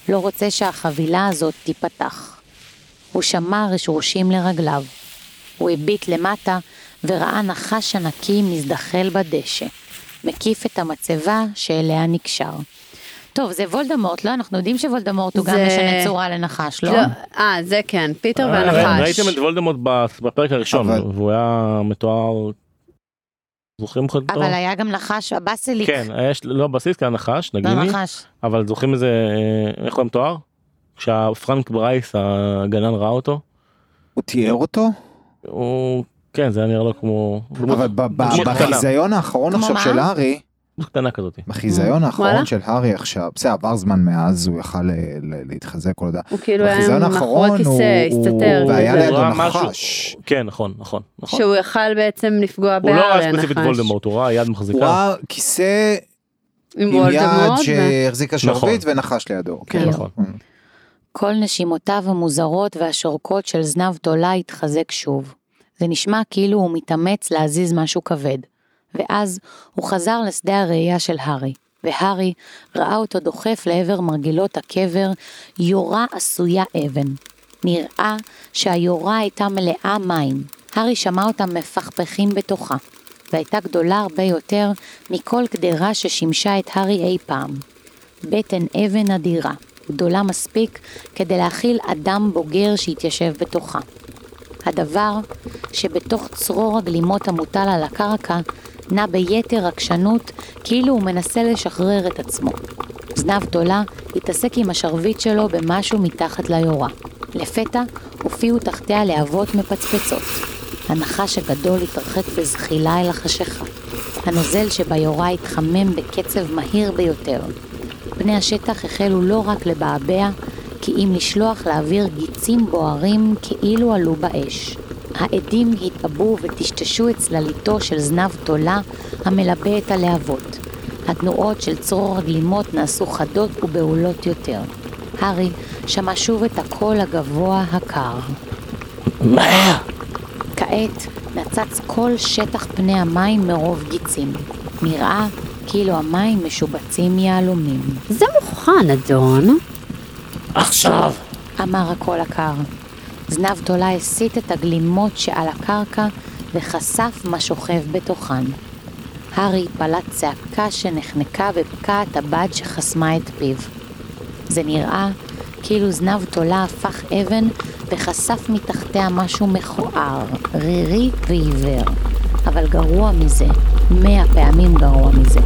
לא רוצה שהחבילה הזאת תיפתח. הוא שמע רשרושים לרגליו. הוא הביט למטה וראה נחש ענקי מזדחל בדשא, מקיף את המצבה שאליה נקשר. טוב, זה וולדמורט, לא? אנחנו יודעים שוולדמורט הוא גם זה- משנה צורה לנחש, לא? לא, אה, זה כן, פיטר אה, והנחש. ראיתם את וולדמורט בפרק הראשון, אבל- והוא היה מתואר... זוכרים לך אותו? אבל היה גם נחש, הבסיליק. כן, יש, לא בסיס, כי היה נחש, לא נגיני, נחש. אבל זוכרים איזה, אה, איך הוא מתואר? כשהפרנק ברייס הגנן ראה אותו, הוא תיאר אותו הוא, כן, זה היה נראה לו כמו, אבל. בחיזיון האחרון עכשיו? של הארי קטנה כזאת. בחיזיון וואלה. האחרון של הארי עכשיו בסדר עבר זמן מאז הוא יכל ל- ל- להתחזק כל הדעה. הוא כאילו היה מאחורי הוא כיסא, הסתתר. הוא- והיה. לידו הוא נחש. כן, נכון, נכון, נכון. שהוא יכל בעצם לפגוע הוא לא בהארי ראה ספציפית הנחש. וולדמורט, הוא ראה יד הוא מחזיקה. ראה כיסא עם יד שהחזיקה נכון. שרביט ונחש לידו. כן. נכון. כל נשימותיו המוזרות והשורקות של זנב תולה התחזק שוב. זה נשמע כאילו הוא מתאמץ להזיז משהו כבד. ואז הוא חזר לשדה הראייה של הארי, והארי ראה אותו דוחף לעבר מרגילות הקבר יורה עשויה אבן. נראה שהיורה הייתה מלאה מים. הארי שמע אותם מפכפכים בתוכה, והייתה גדולה הרבה יותר מכל קדרה ששימשה את הארי אי פעם. בטן אבן אדירה, גדולה מספיק כדי להכיל אדם בוגר שהתיישב בתוכה. הדבר שבתוך צרור הגלימות המוטל על הקרקע נע ביתר עקשנות כאילו הוא מנסה לשחרר את עצמו. זנב תולה התעסק עם השרביט שלו במשהו מתחת ליורה. לפתע הופיעו תחתיה להבות מפצפצות. הנחש הגדול התרחק בזחילה אל החשיכה. הנוזל שביורה התחמם בקצב מהיר ביותר. בני השטח החלו לא רק לבעבע, כי אם לשלוח לאוויר גיצים בוערים כאילו עלו באש. העדים התעבו וטשטשו את צלליתו של זנב תולה המלבה את הלהבות. התנועות של צרור הגלימות נעשו חדות ובהולות יותר. הארי שמע שוב את הקול הגבוה הקר. מהר! כעת נצץ כל שטח פני המים מרוב גיצים. נראה כאילו המים משובצים יהלומים. זה מוכן, אדון. עכשיו! אמר הקול הקר. זנב תולה הסיט את הגלימות שעל הקרקע וחשף מה שוכב בתוכן. הארי פלט צעקה שנחנקה בפקעת הבד שחסמה את פיו. זה נראה כאילו זנב תולה הפך אבן וחשף מתחתיה משהו מכוער, רירי ועיוור. אבל גרוע מזה, מאה פעמים גרוע מזה.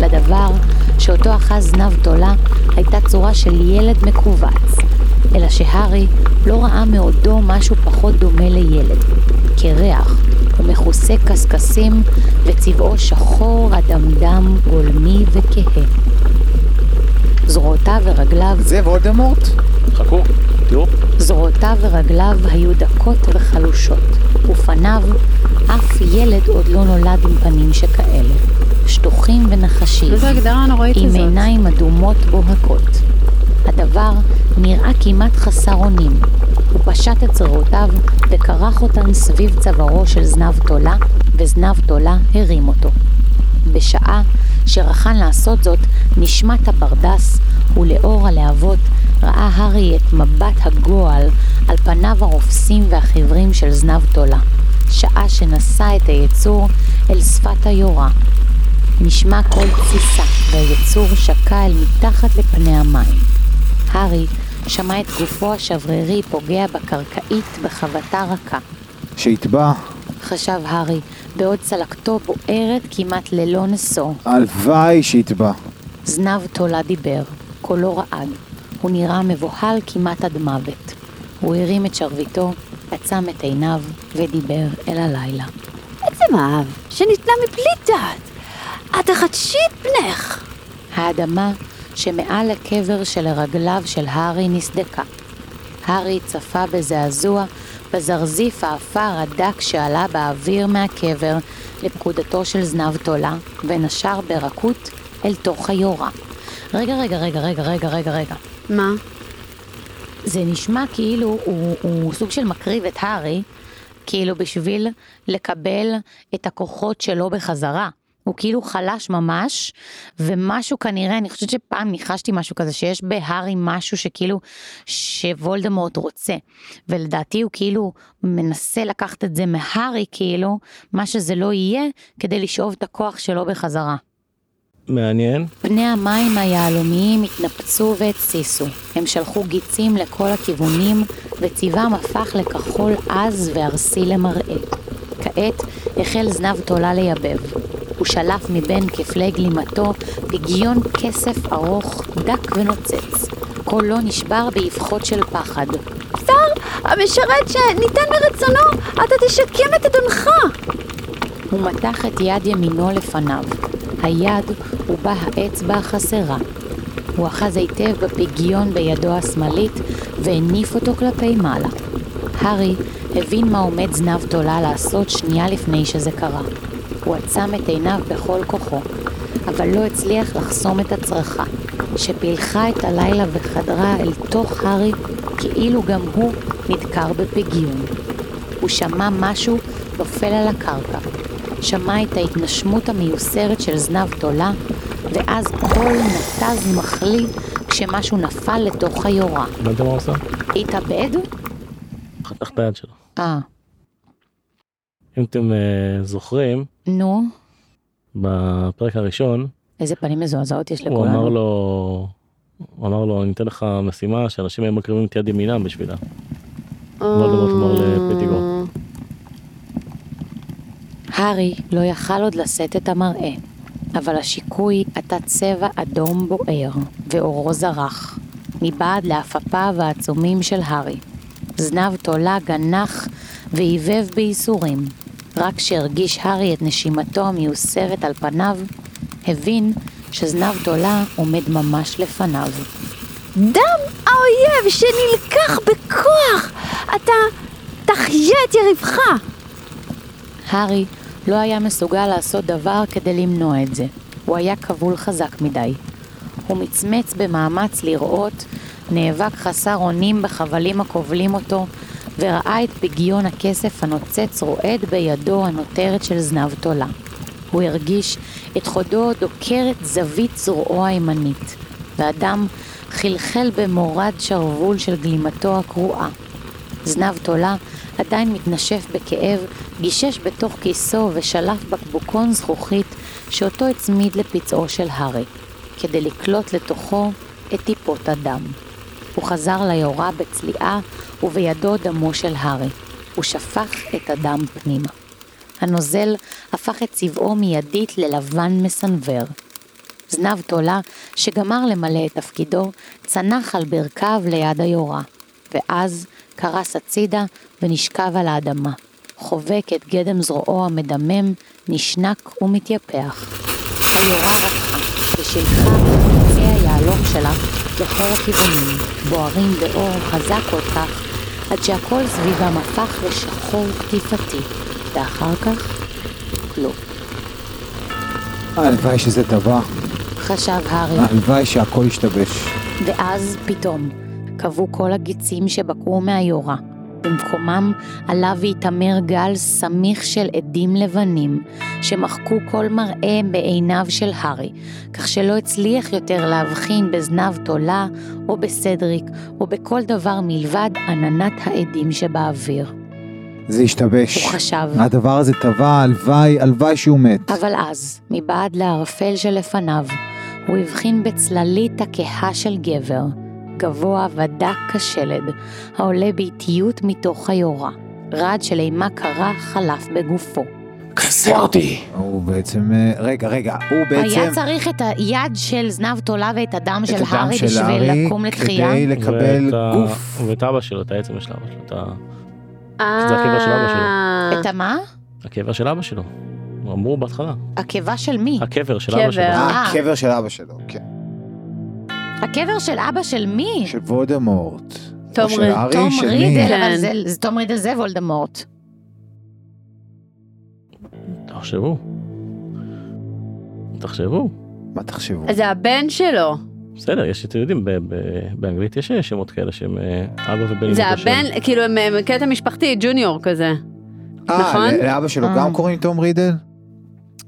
לדבר שאותו אחז זנב תולה הייתה צורה של ילד מכווץ, אלא שהארי לא ראה מעודו משהו פחות דומה לילד, קרח ומכוסה קשקשים וצבעו שחור, אדמדם, גולמי וכהה. זרועותיו ורגליו, זה וולדמורט? חכו, תראו. זרועותיו ורגליו היו דקות וחלושות, ופניו, אף ילד עוד לא נולד עם פנים שכאלה, שטוחים ונחשים. איזו הגדרה נוראית עם. עיניים אדומות בוהקות. הדבר נראה כמעט חסר אונים. הוא פשט את זרועותיו וכרך אותן סביב צווארו של זנב תולה, וזנב תולה הרים אותו. בשעה שרחן לעשות זאת, נשמט הברדס, ולאור הלהבות ראה הארי את מבט הגועל על פניו הרופסים והחיוורים של זנב תולה, שעה שנשא את היצור אל שפת היורה. נשמע קול תסיסה, והיצור שקע אל מתחת לפני המים. הארי שמע את גופו השברירי פוגע בקרקעית בחבטה רכה. שיטבע, חשב הארי, בעוד צלקתו בוערת כמעט ללא נשוא. הלוואי שיטבע. זנב תולה דיבר, קולו רעד. הוא נראה מבוהל כמעט עד מוות. הוא הרים את שרביטו, עצם את עיניו ודיבר אל הלילה. עצם האב, שניתנה מבלי דעת. את החדשי את בנך. האדמה שמעל הקבר שלרגליו של הארי נסדקה. הארי צפה בזעזוע בזרזיף האפר הדק שעלה באוויר מהקבר לפקודתו של זנב תולה, ונשר ברכות אל תוך היורה. רגע, רגע, רגע, רגע, רגע, רגע, רגע. מה? זה נשמע כאילו הוא, הוא סוג של מקריב את הארי, כאילו בשביל לקבל את הכוחות שלו בחזרה. הוא כאילו חלש ממש, ומשהו כנראה, אני חושבת שפעם ניחשתי משהו כזה, שיש בהארי משהו שכאילו, שוולדמורט רוצה. ולדעתי הוא כאילו מנסה לקחת את זה מהארי, כאילו, מה שזה לא יהיה, כדי לשאוב את הכוח שלו בחזרה. מעניין. פני המים היהלומיים התנפצו והתסיסו. הם שלחו גיצים לכל הכיוונים, וצבעם הפך לכחול עז וארסי למראה. כעת החל זנב תולה לייבב. הוא שלף מבין כפלי גלימתו פגיון כסף ארוך, דק ונוצץ. קולו נשבר באבחות של פחד. שר, המשרת שניתן מרצונו, אתה תשקם את אדונך. הוא מתח את יד ימינו לפניו. היד ובה האצבע החסרה. הוא אחז היטב בפגיון בידו השמאלית והניף אותו כלפי מעלה. הארי הבין מה עומד זנב תולה לעשות שנייה לפני שזה קרה. הוא עצם את עיניו בכל כוחו, אבל לא הצליח לחסום את הצרחה, שפילחה את הלילה וחדרה אל תוך הארי כאילו גם הוא נדקר בפגיון. הוא שמע משהו נופל על הקרקע. שמע את ההתנשמות המיוסרת של זנב תולה, ואז קול נתז מחליא כשמשהו נפל לתוך היורה. מה הוא עושה? התאבד? חתך את היד שלו. אה, אם אתם אה, זוכרים, נו, בפרק הראשון, איזה פנים מזועזעות יש הוא לכולנו. אמר לו, הוא אמר לו, אני אתן לך משימה שאנשים היו מקריבים את יד ימינם בשבילה. וולדמורט אמר לפטיגור. הארי לא יכל עוד לשאת את המראה, אבל השיקוי עטה צבע אדום בוער, ואורו זרח, מבעד לעפעפיו העצומים של הארי. זנב תולה גנח ועיבב בייסורים. רק כשהרגיש הארי את נשימתו המיוסרת על פניו, הבין שזנב תולה עומד ממש לפניו. דם האויב שנלקח בכוח! אתה תחיה את יריבך! הארי לא היה מסוגל לעשות דבר כדי למנוע את זה. הוא היה כבול חזק מדי. הוא מצמץ במאמץ לראות, נאבק חסר אונים בחבלים הכובלים אותו, וראה את פגיון הכסף הנוצץ רועד בידו הנותרת של זנב תולה. הוא הרגיש את חודו דוקר את זווית זרועו הימנית, והדם חלחל במורד שרוול של גלימתו הקרועה. זנב תולה, עדיין מתנשף בכאב, גישש בתוך כיסו ושלף בקבוקון זכוכית שאותו הצמיד לפצעו של הארי, כדי לקלוט לתוכו את טיפות הדם. הוא חזר ליורה בצליעה, ובידו דמו של הארי. הוא שפך את הדם פנימה. הנוזל הפך את צבעו מיידית ללבן מסנוור. זנב תולה, שגמר למלא את תפקידו, צנח על ברכיו ליד היורה, ואז קרס הצידה ונשכב על האדמה. חובק את גדם זרועו המדמם, נשנק ומתייפח. היורה רתחה, ושילחה היהלום שלה לכל הכיוונים, בוערים באור חזק כל כך, עד שהכל סביבם הפך לשחור קטיפתי, ואחר כך, כלום. הלוואי שזה טבע, חשב הארי, הלוואי שהכל ישתבש. ואז פתאום קבעו כל הגיצים שבקעו מהיורה. במקומם עלה והתעמר גל סמיך של עדים לבנים, שמחקו כל מראה בעיניו של הארי, כך שלא הצליח יותר להבחין בזנב תולה, או בסדריק, או בכל דבר מלבד עננת העדים שבאוויר. זה ישתבש. הוא חשב. הדבר הזה טבע, הלוואי, הלוואי שהוא מת. אבל אז, מבעד לערפל שלפניו, הוא הבחין בצללית הכהה של גבר, גבוה ודק כשלד, העולה באיטיות מתוך היורה. רעד של אימה קרה חלף בגופו. כסה אותי. הוא בעצם, אה, רגע, רגע, הוא בעצם... היה צריך את היד של זנב תולה ואת הדם של הארי בשביל לקום לתחייה? כדי לקבל ואת גוף. ואת אבא שלו, את העצם של אבא שלו, את ה- אה, זה הקבר של אבא שלו. את המה? הקבר של אבא שלו. אמרו בהתחלה. הקיבה של מי? הקבר של. אבא שלו. אה. הקבר של אבא שלו, כן. הקבר של אבא של מי? של וולדמורט. תום הארי, תום של רידל? כן. אבל זה- זה תום רידל זה וולדמורט. תחשבו. תחשבו. מה תחשבו? זה הבן שלו. בסדר, יש, אתם יודעים, ב- ב- באנגלית יש שמות כאלה שהם אה, אבא ובן. זה. הבן, כאילו הם קטע משפחתי, ג'וניור כזה. אה, נכון? לאבא שלו אה. גם קוראים תום רידל?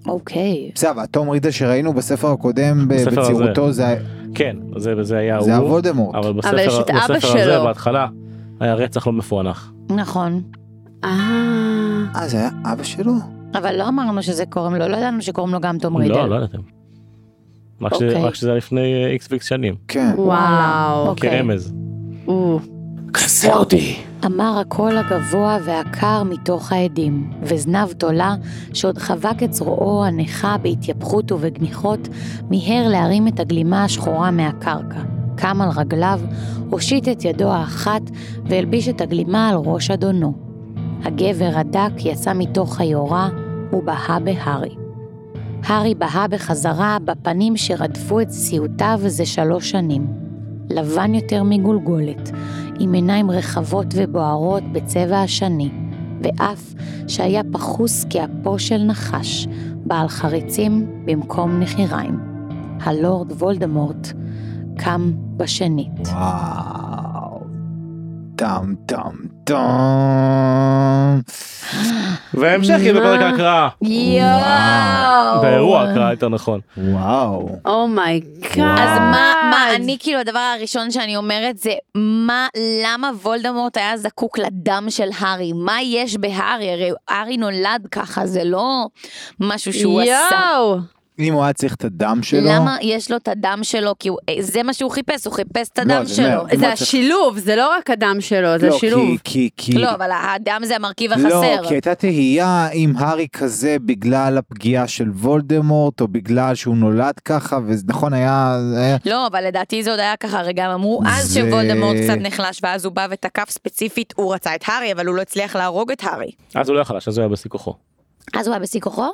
אוקיי. בסדר, אבל תום רידל שראינו בספר הקודם. בצעירותו זה כן, זה, זה היה זה הוא. הוולדמורט. אבל בספר, אבל יש את אבא בספר הזה שלו. בהתחלה היה רצח לא מפוענח. נכון. אה, אה, זה היה אבא שלו? אבל לא אמרנו שזה קוראים לו, לא ידענו שקוראים לו גם תום רידל. לא, לא ידעתם. רק, שזה, אוקיי. רק שזה היה לפני איקס ואיקס שנים. כן. וואו. כרמז. או. כסה אותי. אמר הקול הגבוה והקר מתוך העדים, וזנב תולה, שעוד חבק את זרועו הנכה בהתייפחות ובגניחות, מיהר להרים את הגלימה השחורה מהקרקע. קם על רגליו, הושיט את ידו האחת, והלביש את הגלימה על ראש אדונו. הגבר הדק יצא מתוך היורה, ובהה בהארי. הארי בהה בחזרה בפנים שרדפו את סיוטיו זה שלוש שנים. לבן יותר מגולגולת, עם עיניים רחבות ובוערות בצבע השני, ואף שהיה פחוס כאפו של נחש, בעל חריצים במקום נחיריים. הלורד וולדמורט קם בשנית. וואו. טם טם טם. וההמשך יהיה בפרק ההקראה. יואו! באירוע ההקראה יותר נכון. וואו. Oh my God. אז מה, מה, אני כאילו הדבר הראשון שאני אומרת זה מה, למה וולדמורט היה זקוק לדם של הארי? מה יש בהארי? הרי הארי נולד ככה, זה לא משהו שהוא עשה. יואו. אם הוא היה צריך את הדם שלו, למה יש לו את הדם שלו? כי הוא, אה, זה מה שהוא חיפש, הוא חיפש את לא, הדם זה שלו. זה צריך- השילוב, זה לא רק הדם שלו, זה לא, השילוב. כי, כי, כי, לא, אבל הדם זה המרכיב לא, החסר. כי הייתה תהייה אם הארי כזה בגלל הפגיעה של וולדמורט, או בגלל שהוא נולד ככה, ונכון היה, היה לא, אבל לדעתי זה עוד היה ככה, הרי גם אמרו אז זה- שוולדמורט קצת נחלש, ואז הוא בא ותקף ספציפית, הוא רצה את הארי, אבל הוא לא הצליח להרוג את הארי. אז הוא לא יכל, אז הוא היה בשיא כוחו. אז הוא היה בשיא כוחו?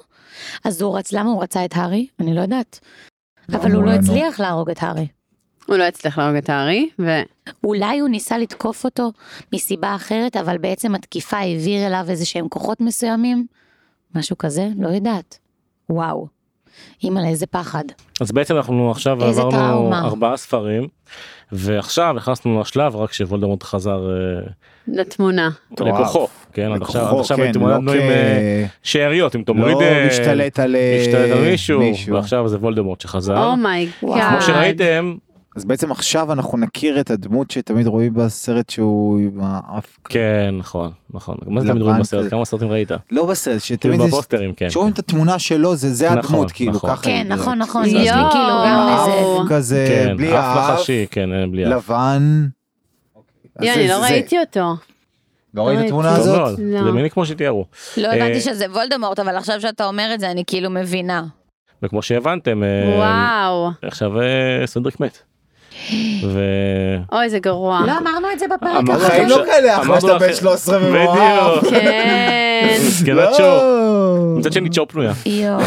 אז הוא רץ, למה הוא רצה את הארי? אני לא יודעת. אבל הוא לא. הצליח להרוג את הארי. הוא לא הצליח להרוג את הארי, ו... אולי הוא ניסה לתקוף אותו מסיבה אחרת, אבל בעצם התקיפה העביר אליו איזה שהם כוחות מסוימים? משהו כזה? לא יודעת. וואו. אימא'לה, איזה פחד. אז בעצם אנחנו עכשיו עברנו טראומה. ארבעה ספרים, ועכשיו נכנסנו לשלב רק שוולדמורט חזר אה, לתמונה. לכוחו. כן, עד עכשיו עד בכוחו, עכשיו כן, התמודדנו לא עם אה, שאריות, עם תום לא רידל, משתלט על אה, מישהו. ועכשיו זה וולדמורט שחזר. Oh my God. כמו שראיתם, אז בעצם עכשיו אנחנו נכיר את הדמות שתמיד רואים בסרט שהוא עם האף, כן, נכון, נכון. מה זה תמיד רואים בסרט? כמה סרטים ראית? לא בסרט, כאילו שתמיד יש- בפוסטרים, כן. כשרואים את התמונה שלו זה זה נכון, הדמות כאילו נכון. ככה. כן. נכון, נכון. יואו. כאילו גם האף איזה... כזה כן, בלי אף האף, נחשי, כן, בלי אף. לבן, יוני, זה- לא ראיתי אותו. לא ראית את ראיתי. התמונה טוב הזאת? לא. זה מיני כמו שתיארו. לא אה, הבנתי שזה וולדמורט, אבל עכשיו שאתה אומר את זה, אני כאילו מבינה. וכמו שהבנתם, אה, וואו. עכשיו אה, סנדריק מת. ו... אוי, זה גרוע. לא אמרנו את זה בפרק אמרנו האחרון. החיים לכם לא כאלה אחלה אמרנו שאתה בן 13 ומואר. בדיוק. כן. מסכנת צ'ו. מצד שני צ'ו פנויה. יואו.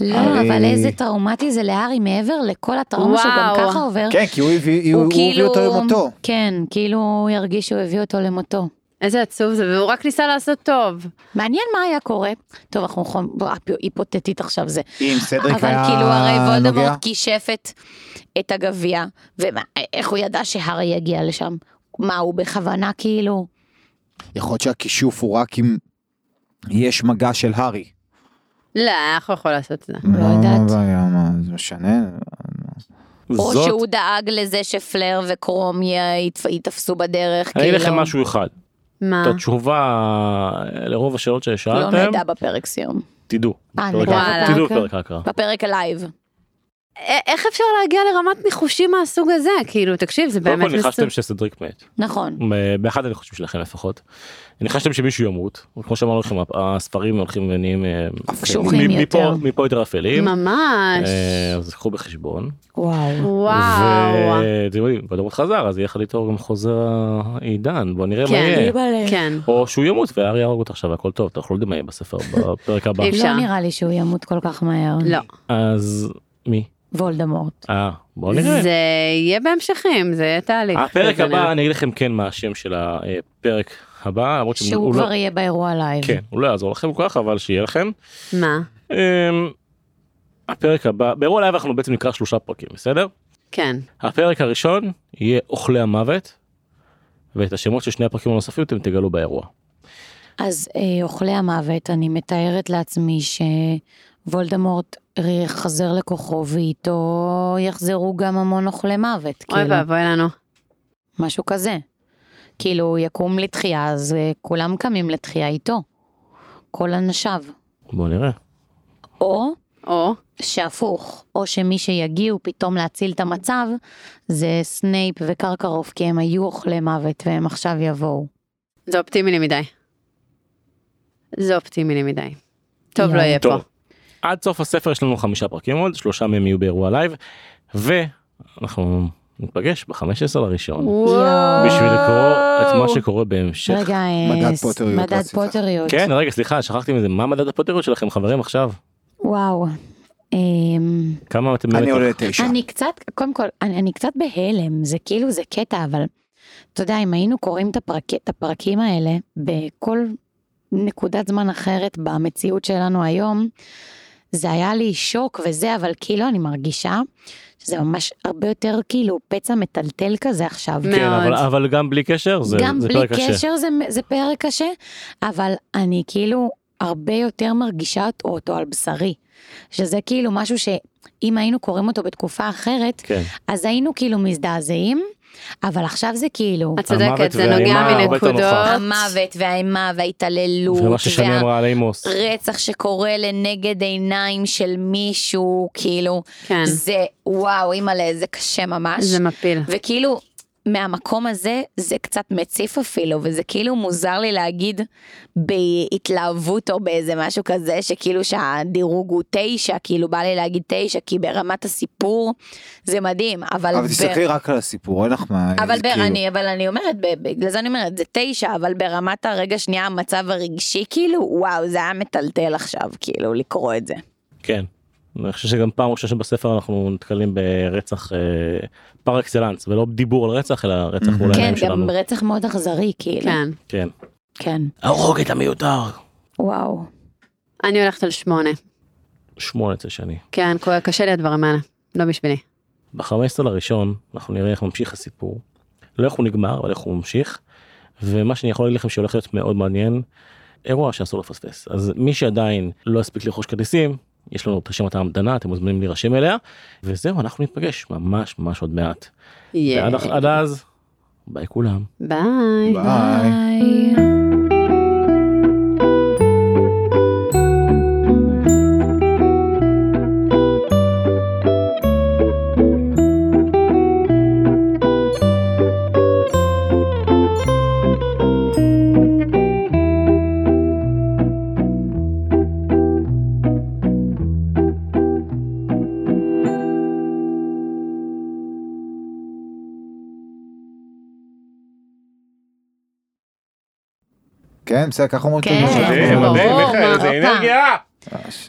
לא, אבל איזה טראומטי זה להארי מעבר לכל הטראומה שהוא גם. ככה עובר. כן, כי הוא הביא הוא הביא כאילו- אותו למותו. כן, כאילו הוא ירגיש שהוא הביא אותו למותו. איזה עצוב זה, והוא רק ניסה לעשות טוב. מעניין מה היה קורה. טוב, אנחנו יכולים, בוא, היפותטית עכשיו זה. אם סדריק אבל היה כאילו הרי נוגע. וולדמורט כישף את, הגביע, ואיך הוא ידע שהארי יגיע לשם? מה, הוא בכוונה כאילו? יכול להיות שהכישוף הוא רק אם יש מגע של הארי. לא, איך הוא יכול לעשות את זה? לא יודעת. מה זה משנה? או זאת, שהוא דאג לזה שפלר וקרום ייתפסו בדרך, אני אגיד כאילו. לכם משהו אחד. מה? את התשובה לרוב השאלות לא ששאלתם, נדע בפרק סיום. תדעו. אה, נדע? תדעו בפרק ההקראה. בפרק הלייב. איך אפשר להגיע לרמת ניחושים מהסוג הזה? כאילו, תקשיב, זה באמת ניחשתם. שסדריק מת. נכון. באחד הניחושים שלכם לפחות. ניחשתם שמישהו ימות. וכמו שאמרנו לכם, הספרים הולכים ונהיים אה, קשוחים מפה- יותר. מפה יותר אפלים. ממש. אה, אז קחו בחשבון. וואו. וואו. יודעים, וולדמורט חזר, אז יחד איתו גם חוזר העידן, בוא נראה מה כן. יהיה. כן. או שהוא ימות והארי יהרוג אותה עכשיו והכל טוב, מה יהיה בספר בפרק הבא. אי אפשר. לא נראה לי שהוא ימות כל כך מהר. לא. אז מי? וולדמורט. אה, בוא נראה. זה יהיה בהמשכים, זה יהיה תהליך. הפרק זה הבא. אני אגיד לכם כן מה השם של הפרק הבא, למרות שהוא שהוא לא, כבר יהיה באירוע לייב. כן, הוא לא יעזור לכם כל כך, אבל שיהיה לכם. מה? אמ, הפרק הבא, באירוע לייב אנחנו בעצם נקרא שלושה פרקים, בסדר? כן. הפרק הראשון יהיה אוכלי המוות, ואת השמות של שני הפרקים הנוספים אתם תגלו באירוע. אז אה, אוכלי המוות, אני מתארת לעצמי שוולדמורט יחזור לכוחו ואיתו יחזרו גם המון אוכלי מוות. אוי כאילו, ואבוי לנו. משהו כזה. כאילו הוא יקום לתחייה, אז אה, כולם קמים לתחייה איתו. כל אנשיו. בוא נראה. או או, שהפוך, או שמי שיגיעו פתאום להציל את המצב, זה סנייפ וקרקרוף, כי הם היו אוכלי מוות והם עכשיו יבואו. זה אופטימי לי מדי. זה אופטימי לי מדי. טוב, לא יאללה. יהיה פה. עד סוף הספר יש לנו חמישה פרקים עוד, שלושה מהם יהיו באירוע לייב, ואנחנו ניפגש ב-15 לראשון. בשביל לקרוא את מה שקורה בהמשך. רגע, אה, מדד פוטריות, מדד. פוטריות. כן, רגע, סליחה, שכחתי מזה, מה מדד הפוטריות שלכם חברים עכשיו? וואו. אמ, כמה אתם אני עולה לתשע. אני קצת, קודם כל, אני, אני קצת בהלם, זה כאילו, זה קטע, אבל אתה יודע, אם היינו קוראים את, הפרק, את הפרקים האלה בכל נקודת זמן אחרת במציאות שלנו היום, זה היה לי שוק וזה, אבל כאילו אני מרגישה שזה ממש הרבה יותר כאילו פצע מטלטל כזה עכשיו. כן, אבל, אבל גם בלי קשר זה, גם זה בלי פרק קשה. קשר זה, זה פרק קשה, אבל אני כאילו הרבה יותר מרגישה אותו על בשרי. שזה כאילו משהו שאם היינו קוראים אותו בתקופה אחרת, כן. אז היינו כאילו מזדעזעים, אבל עכשיו זה כאילו את צודקת, זה נוגע מנקודות. המוות והאימה וההתעללות, ומה ששני וה- אמרה על עימוס. רצח שקורה לנגד עיניים של מישהו, כאילו, כן, זה וואו, אימא'לה, זה קשה ממש. זה מפיל. וכאילו, מהמקום הזה, זה קצת מציף אפילו, וזה כאילו מוזר לי להגיד בהתלהבות או באיזה משהו כזה, שכאילו שהדירוג הוא תשע, כאילו בא לי להגיד תשע, כי ברמת הסיפור זה מדהים, אבל... אבל ב- תסתכלי רק על הסיפור, אין לך מה... אבל, בר, כאילו- אני, אבל אני אומרת, בגלל זה אני אומרת, זה תשע, אבל ברמת הרגע שנייה המצב הרגשי, כאילו, וואו, זה היה מטלטל עכשיו, כאילו, לקרוא את זה. כן. אני חושב שגם פעם ראשונה שבספר אנחנו נתקלים ברצח אה, פר אקסלנס ולא דיבור על רצח אלא רצח מול כן, העיניים שלנו. גם רצח מאוד אכזרי, כאילו. כן. כן. כן. הרוג את המיותר. וואו. אני הולכת על שמונה. שמונה אצל שני. כן, קשה לי הדברים האלה. לא בשבילי. ב-15 לראשון אנחנו נראה איך ממשיך הסיפור. לא איך הוא נגמר אבל איך הוא ממשיך. ומה שאני יכול להגיד לכם שהולך להיות מאוד מעניין. אירוע שאסור לפספס אז מי שעדיין לא הספיק לרכוש כרטיסים יש לנו את רשימת ההמתנה אתם מוזמנים להירשם אליה וזהו אנחנו ניפגש ממש ממש עוד מעט. ועד עד אז ביי כולם. ביי. ביי. ביי. כן, בסדר, ככה אומרים. כן. ברור, מה, הופה. אנרגיה. אה, ש-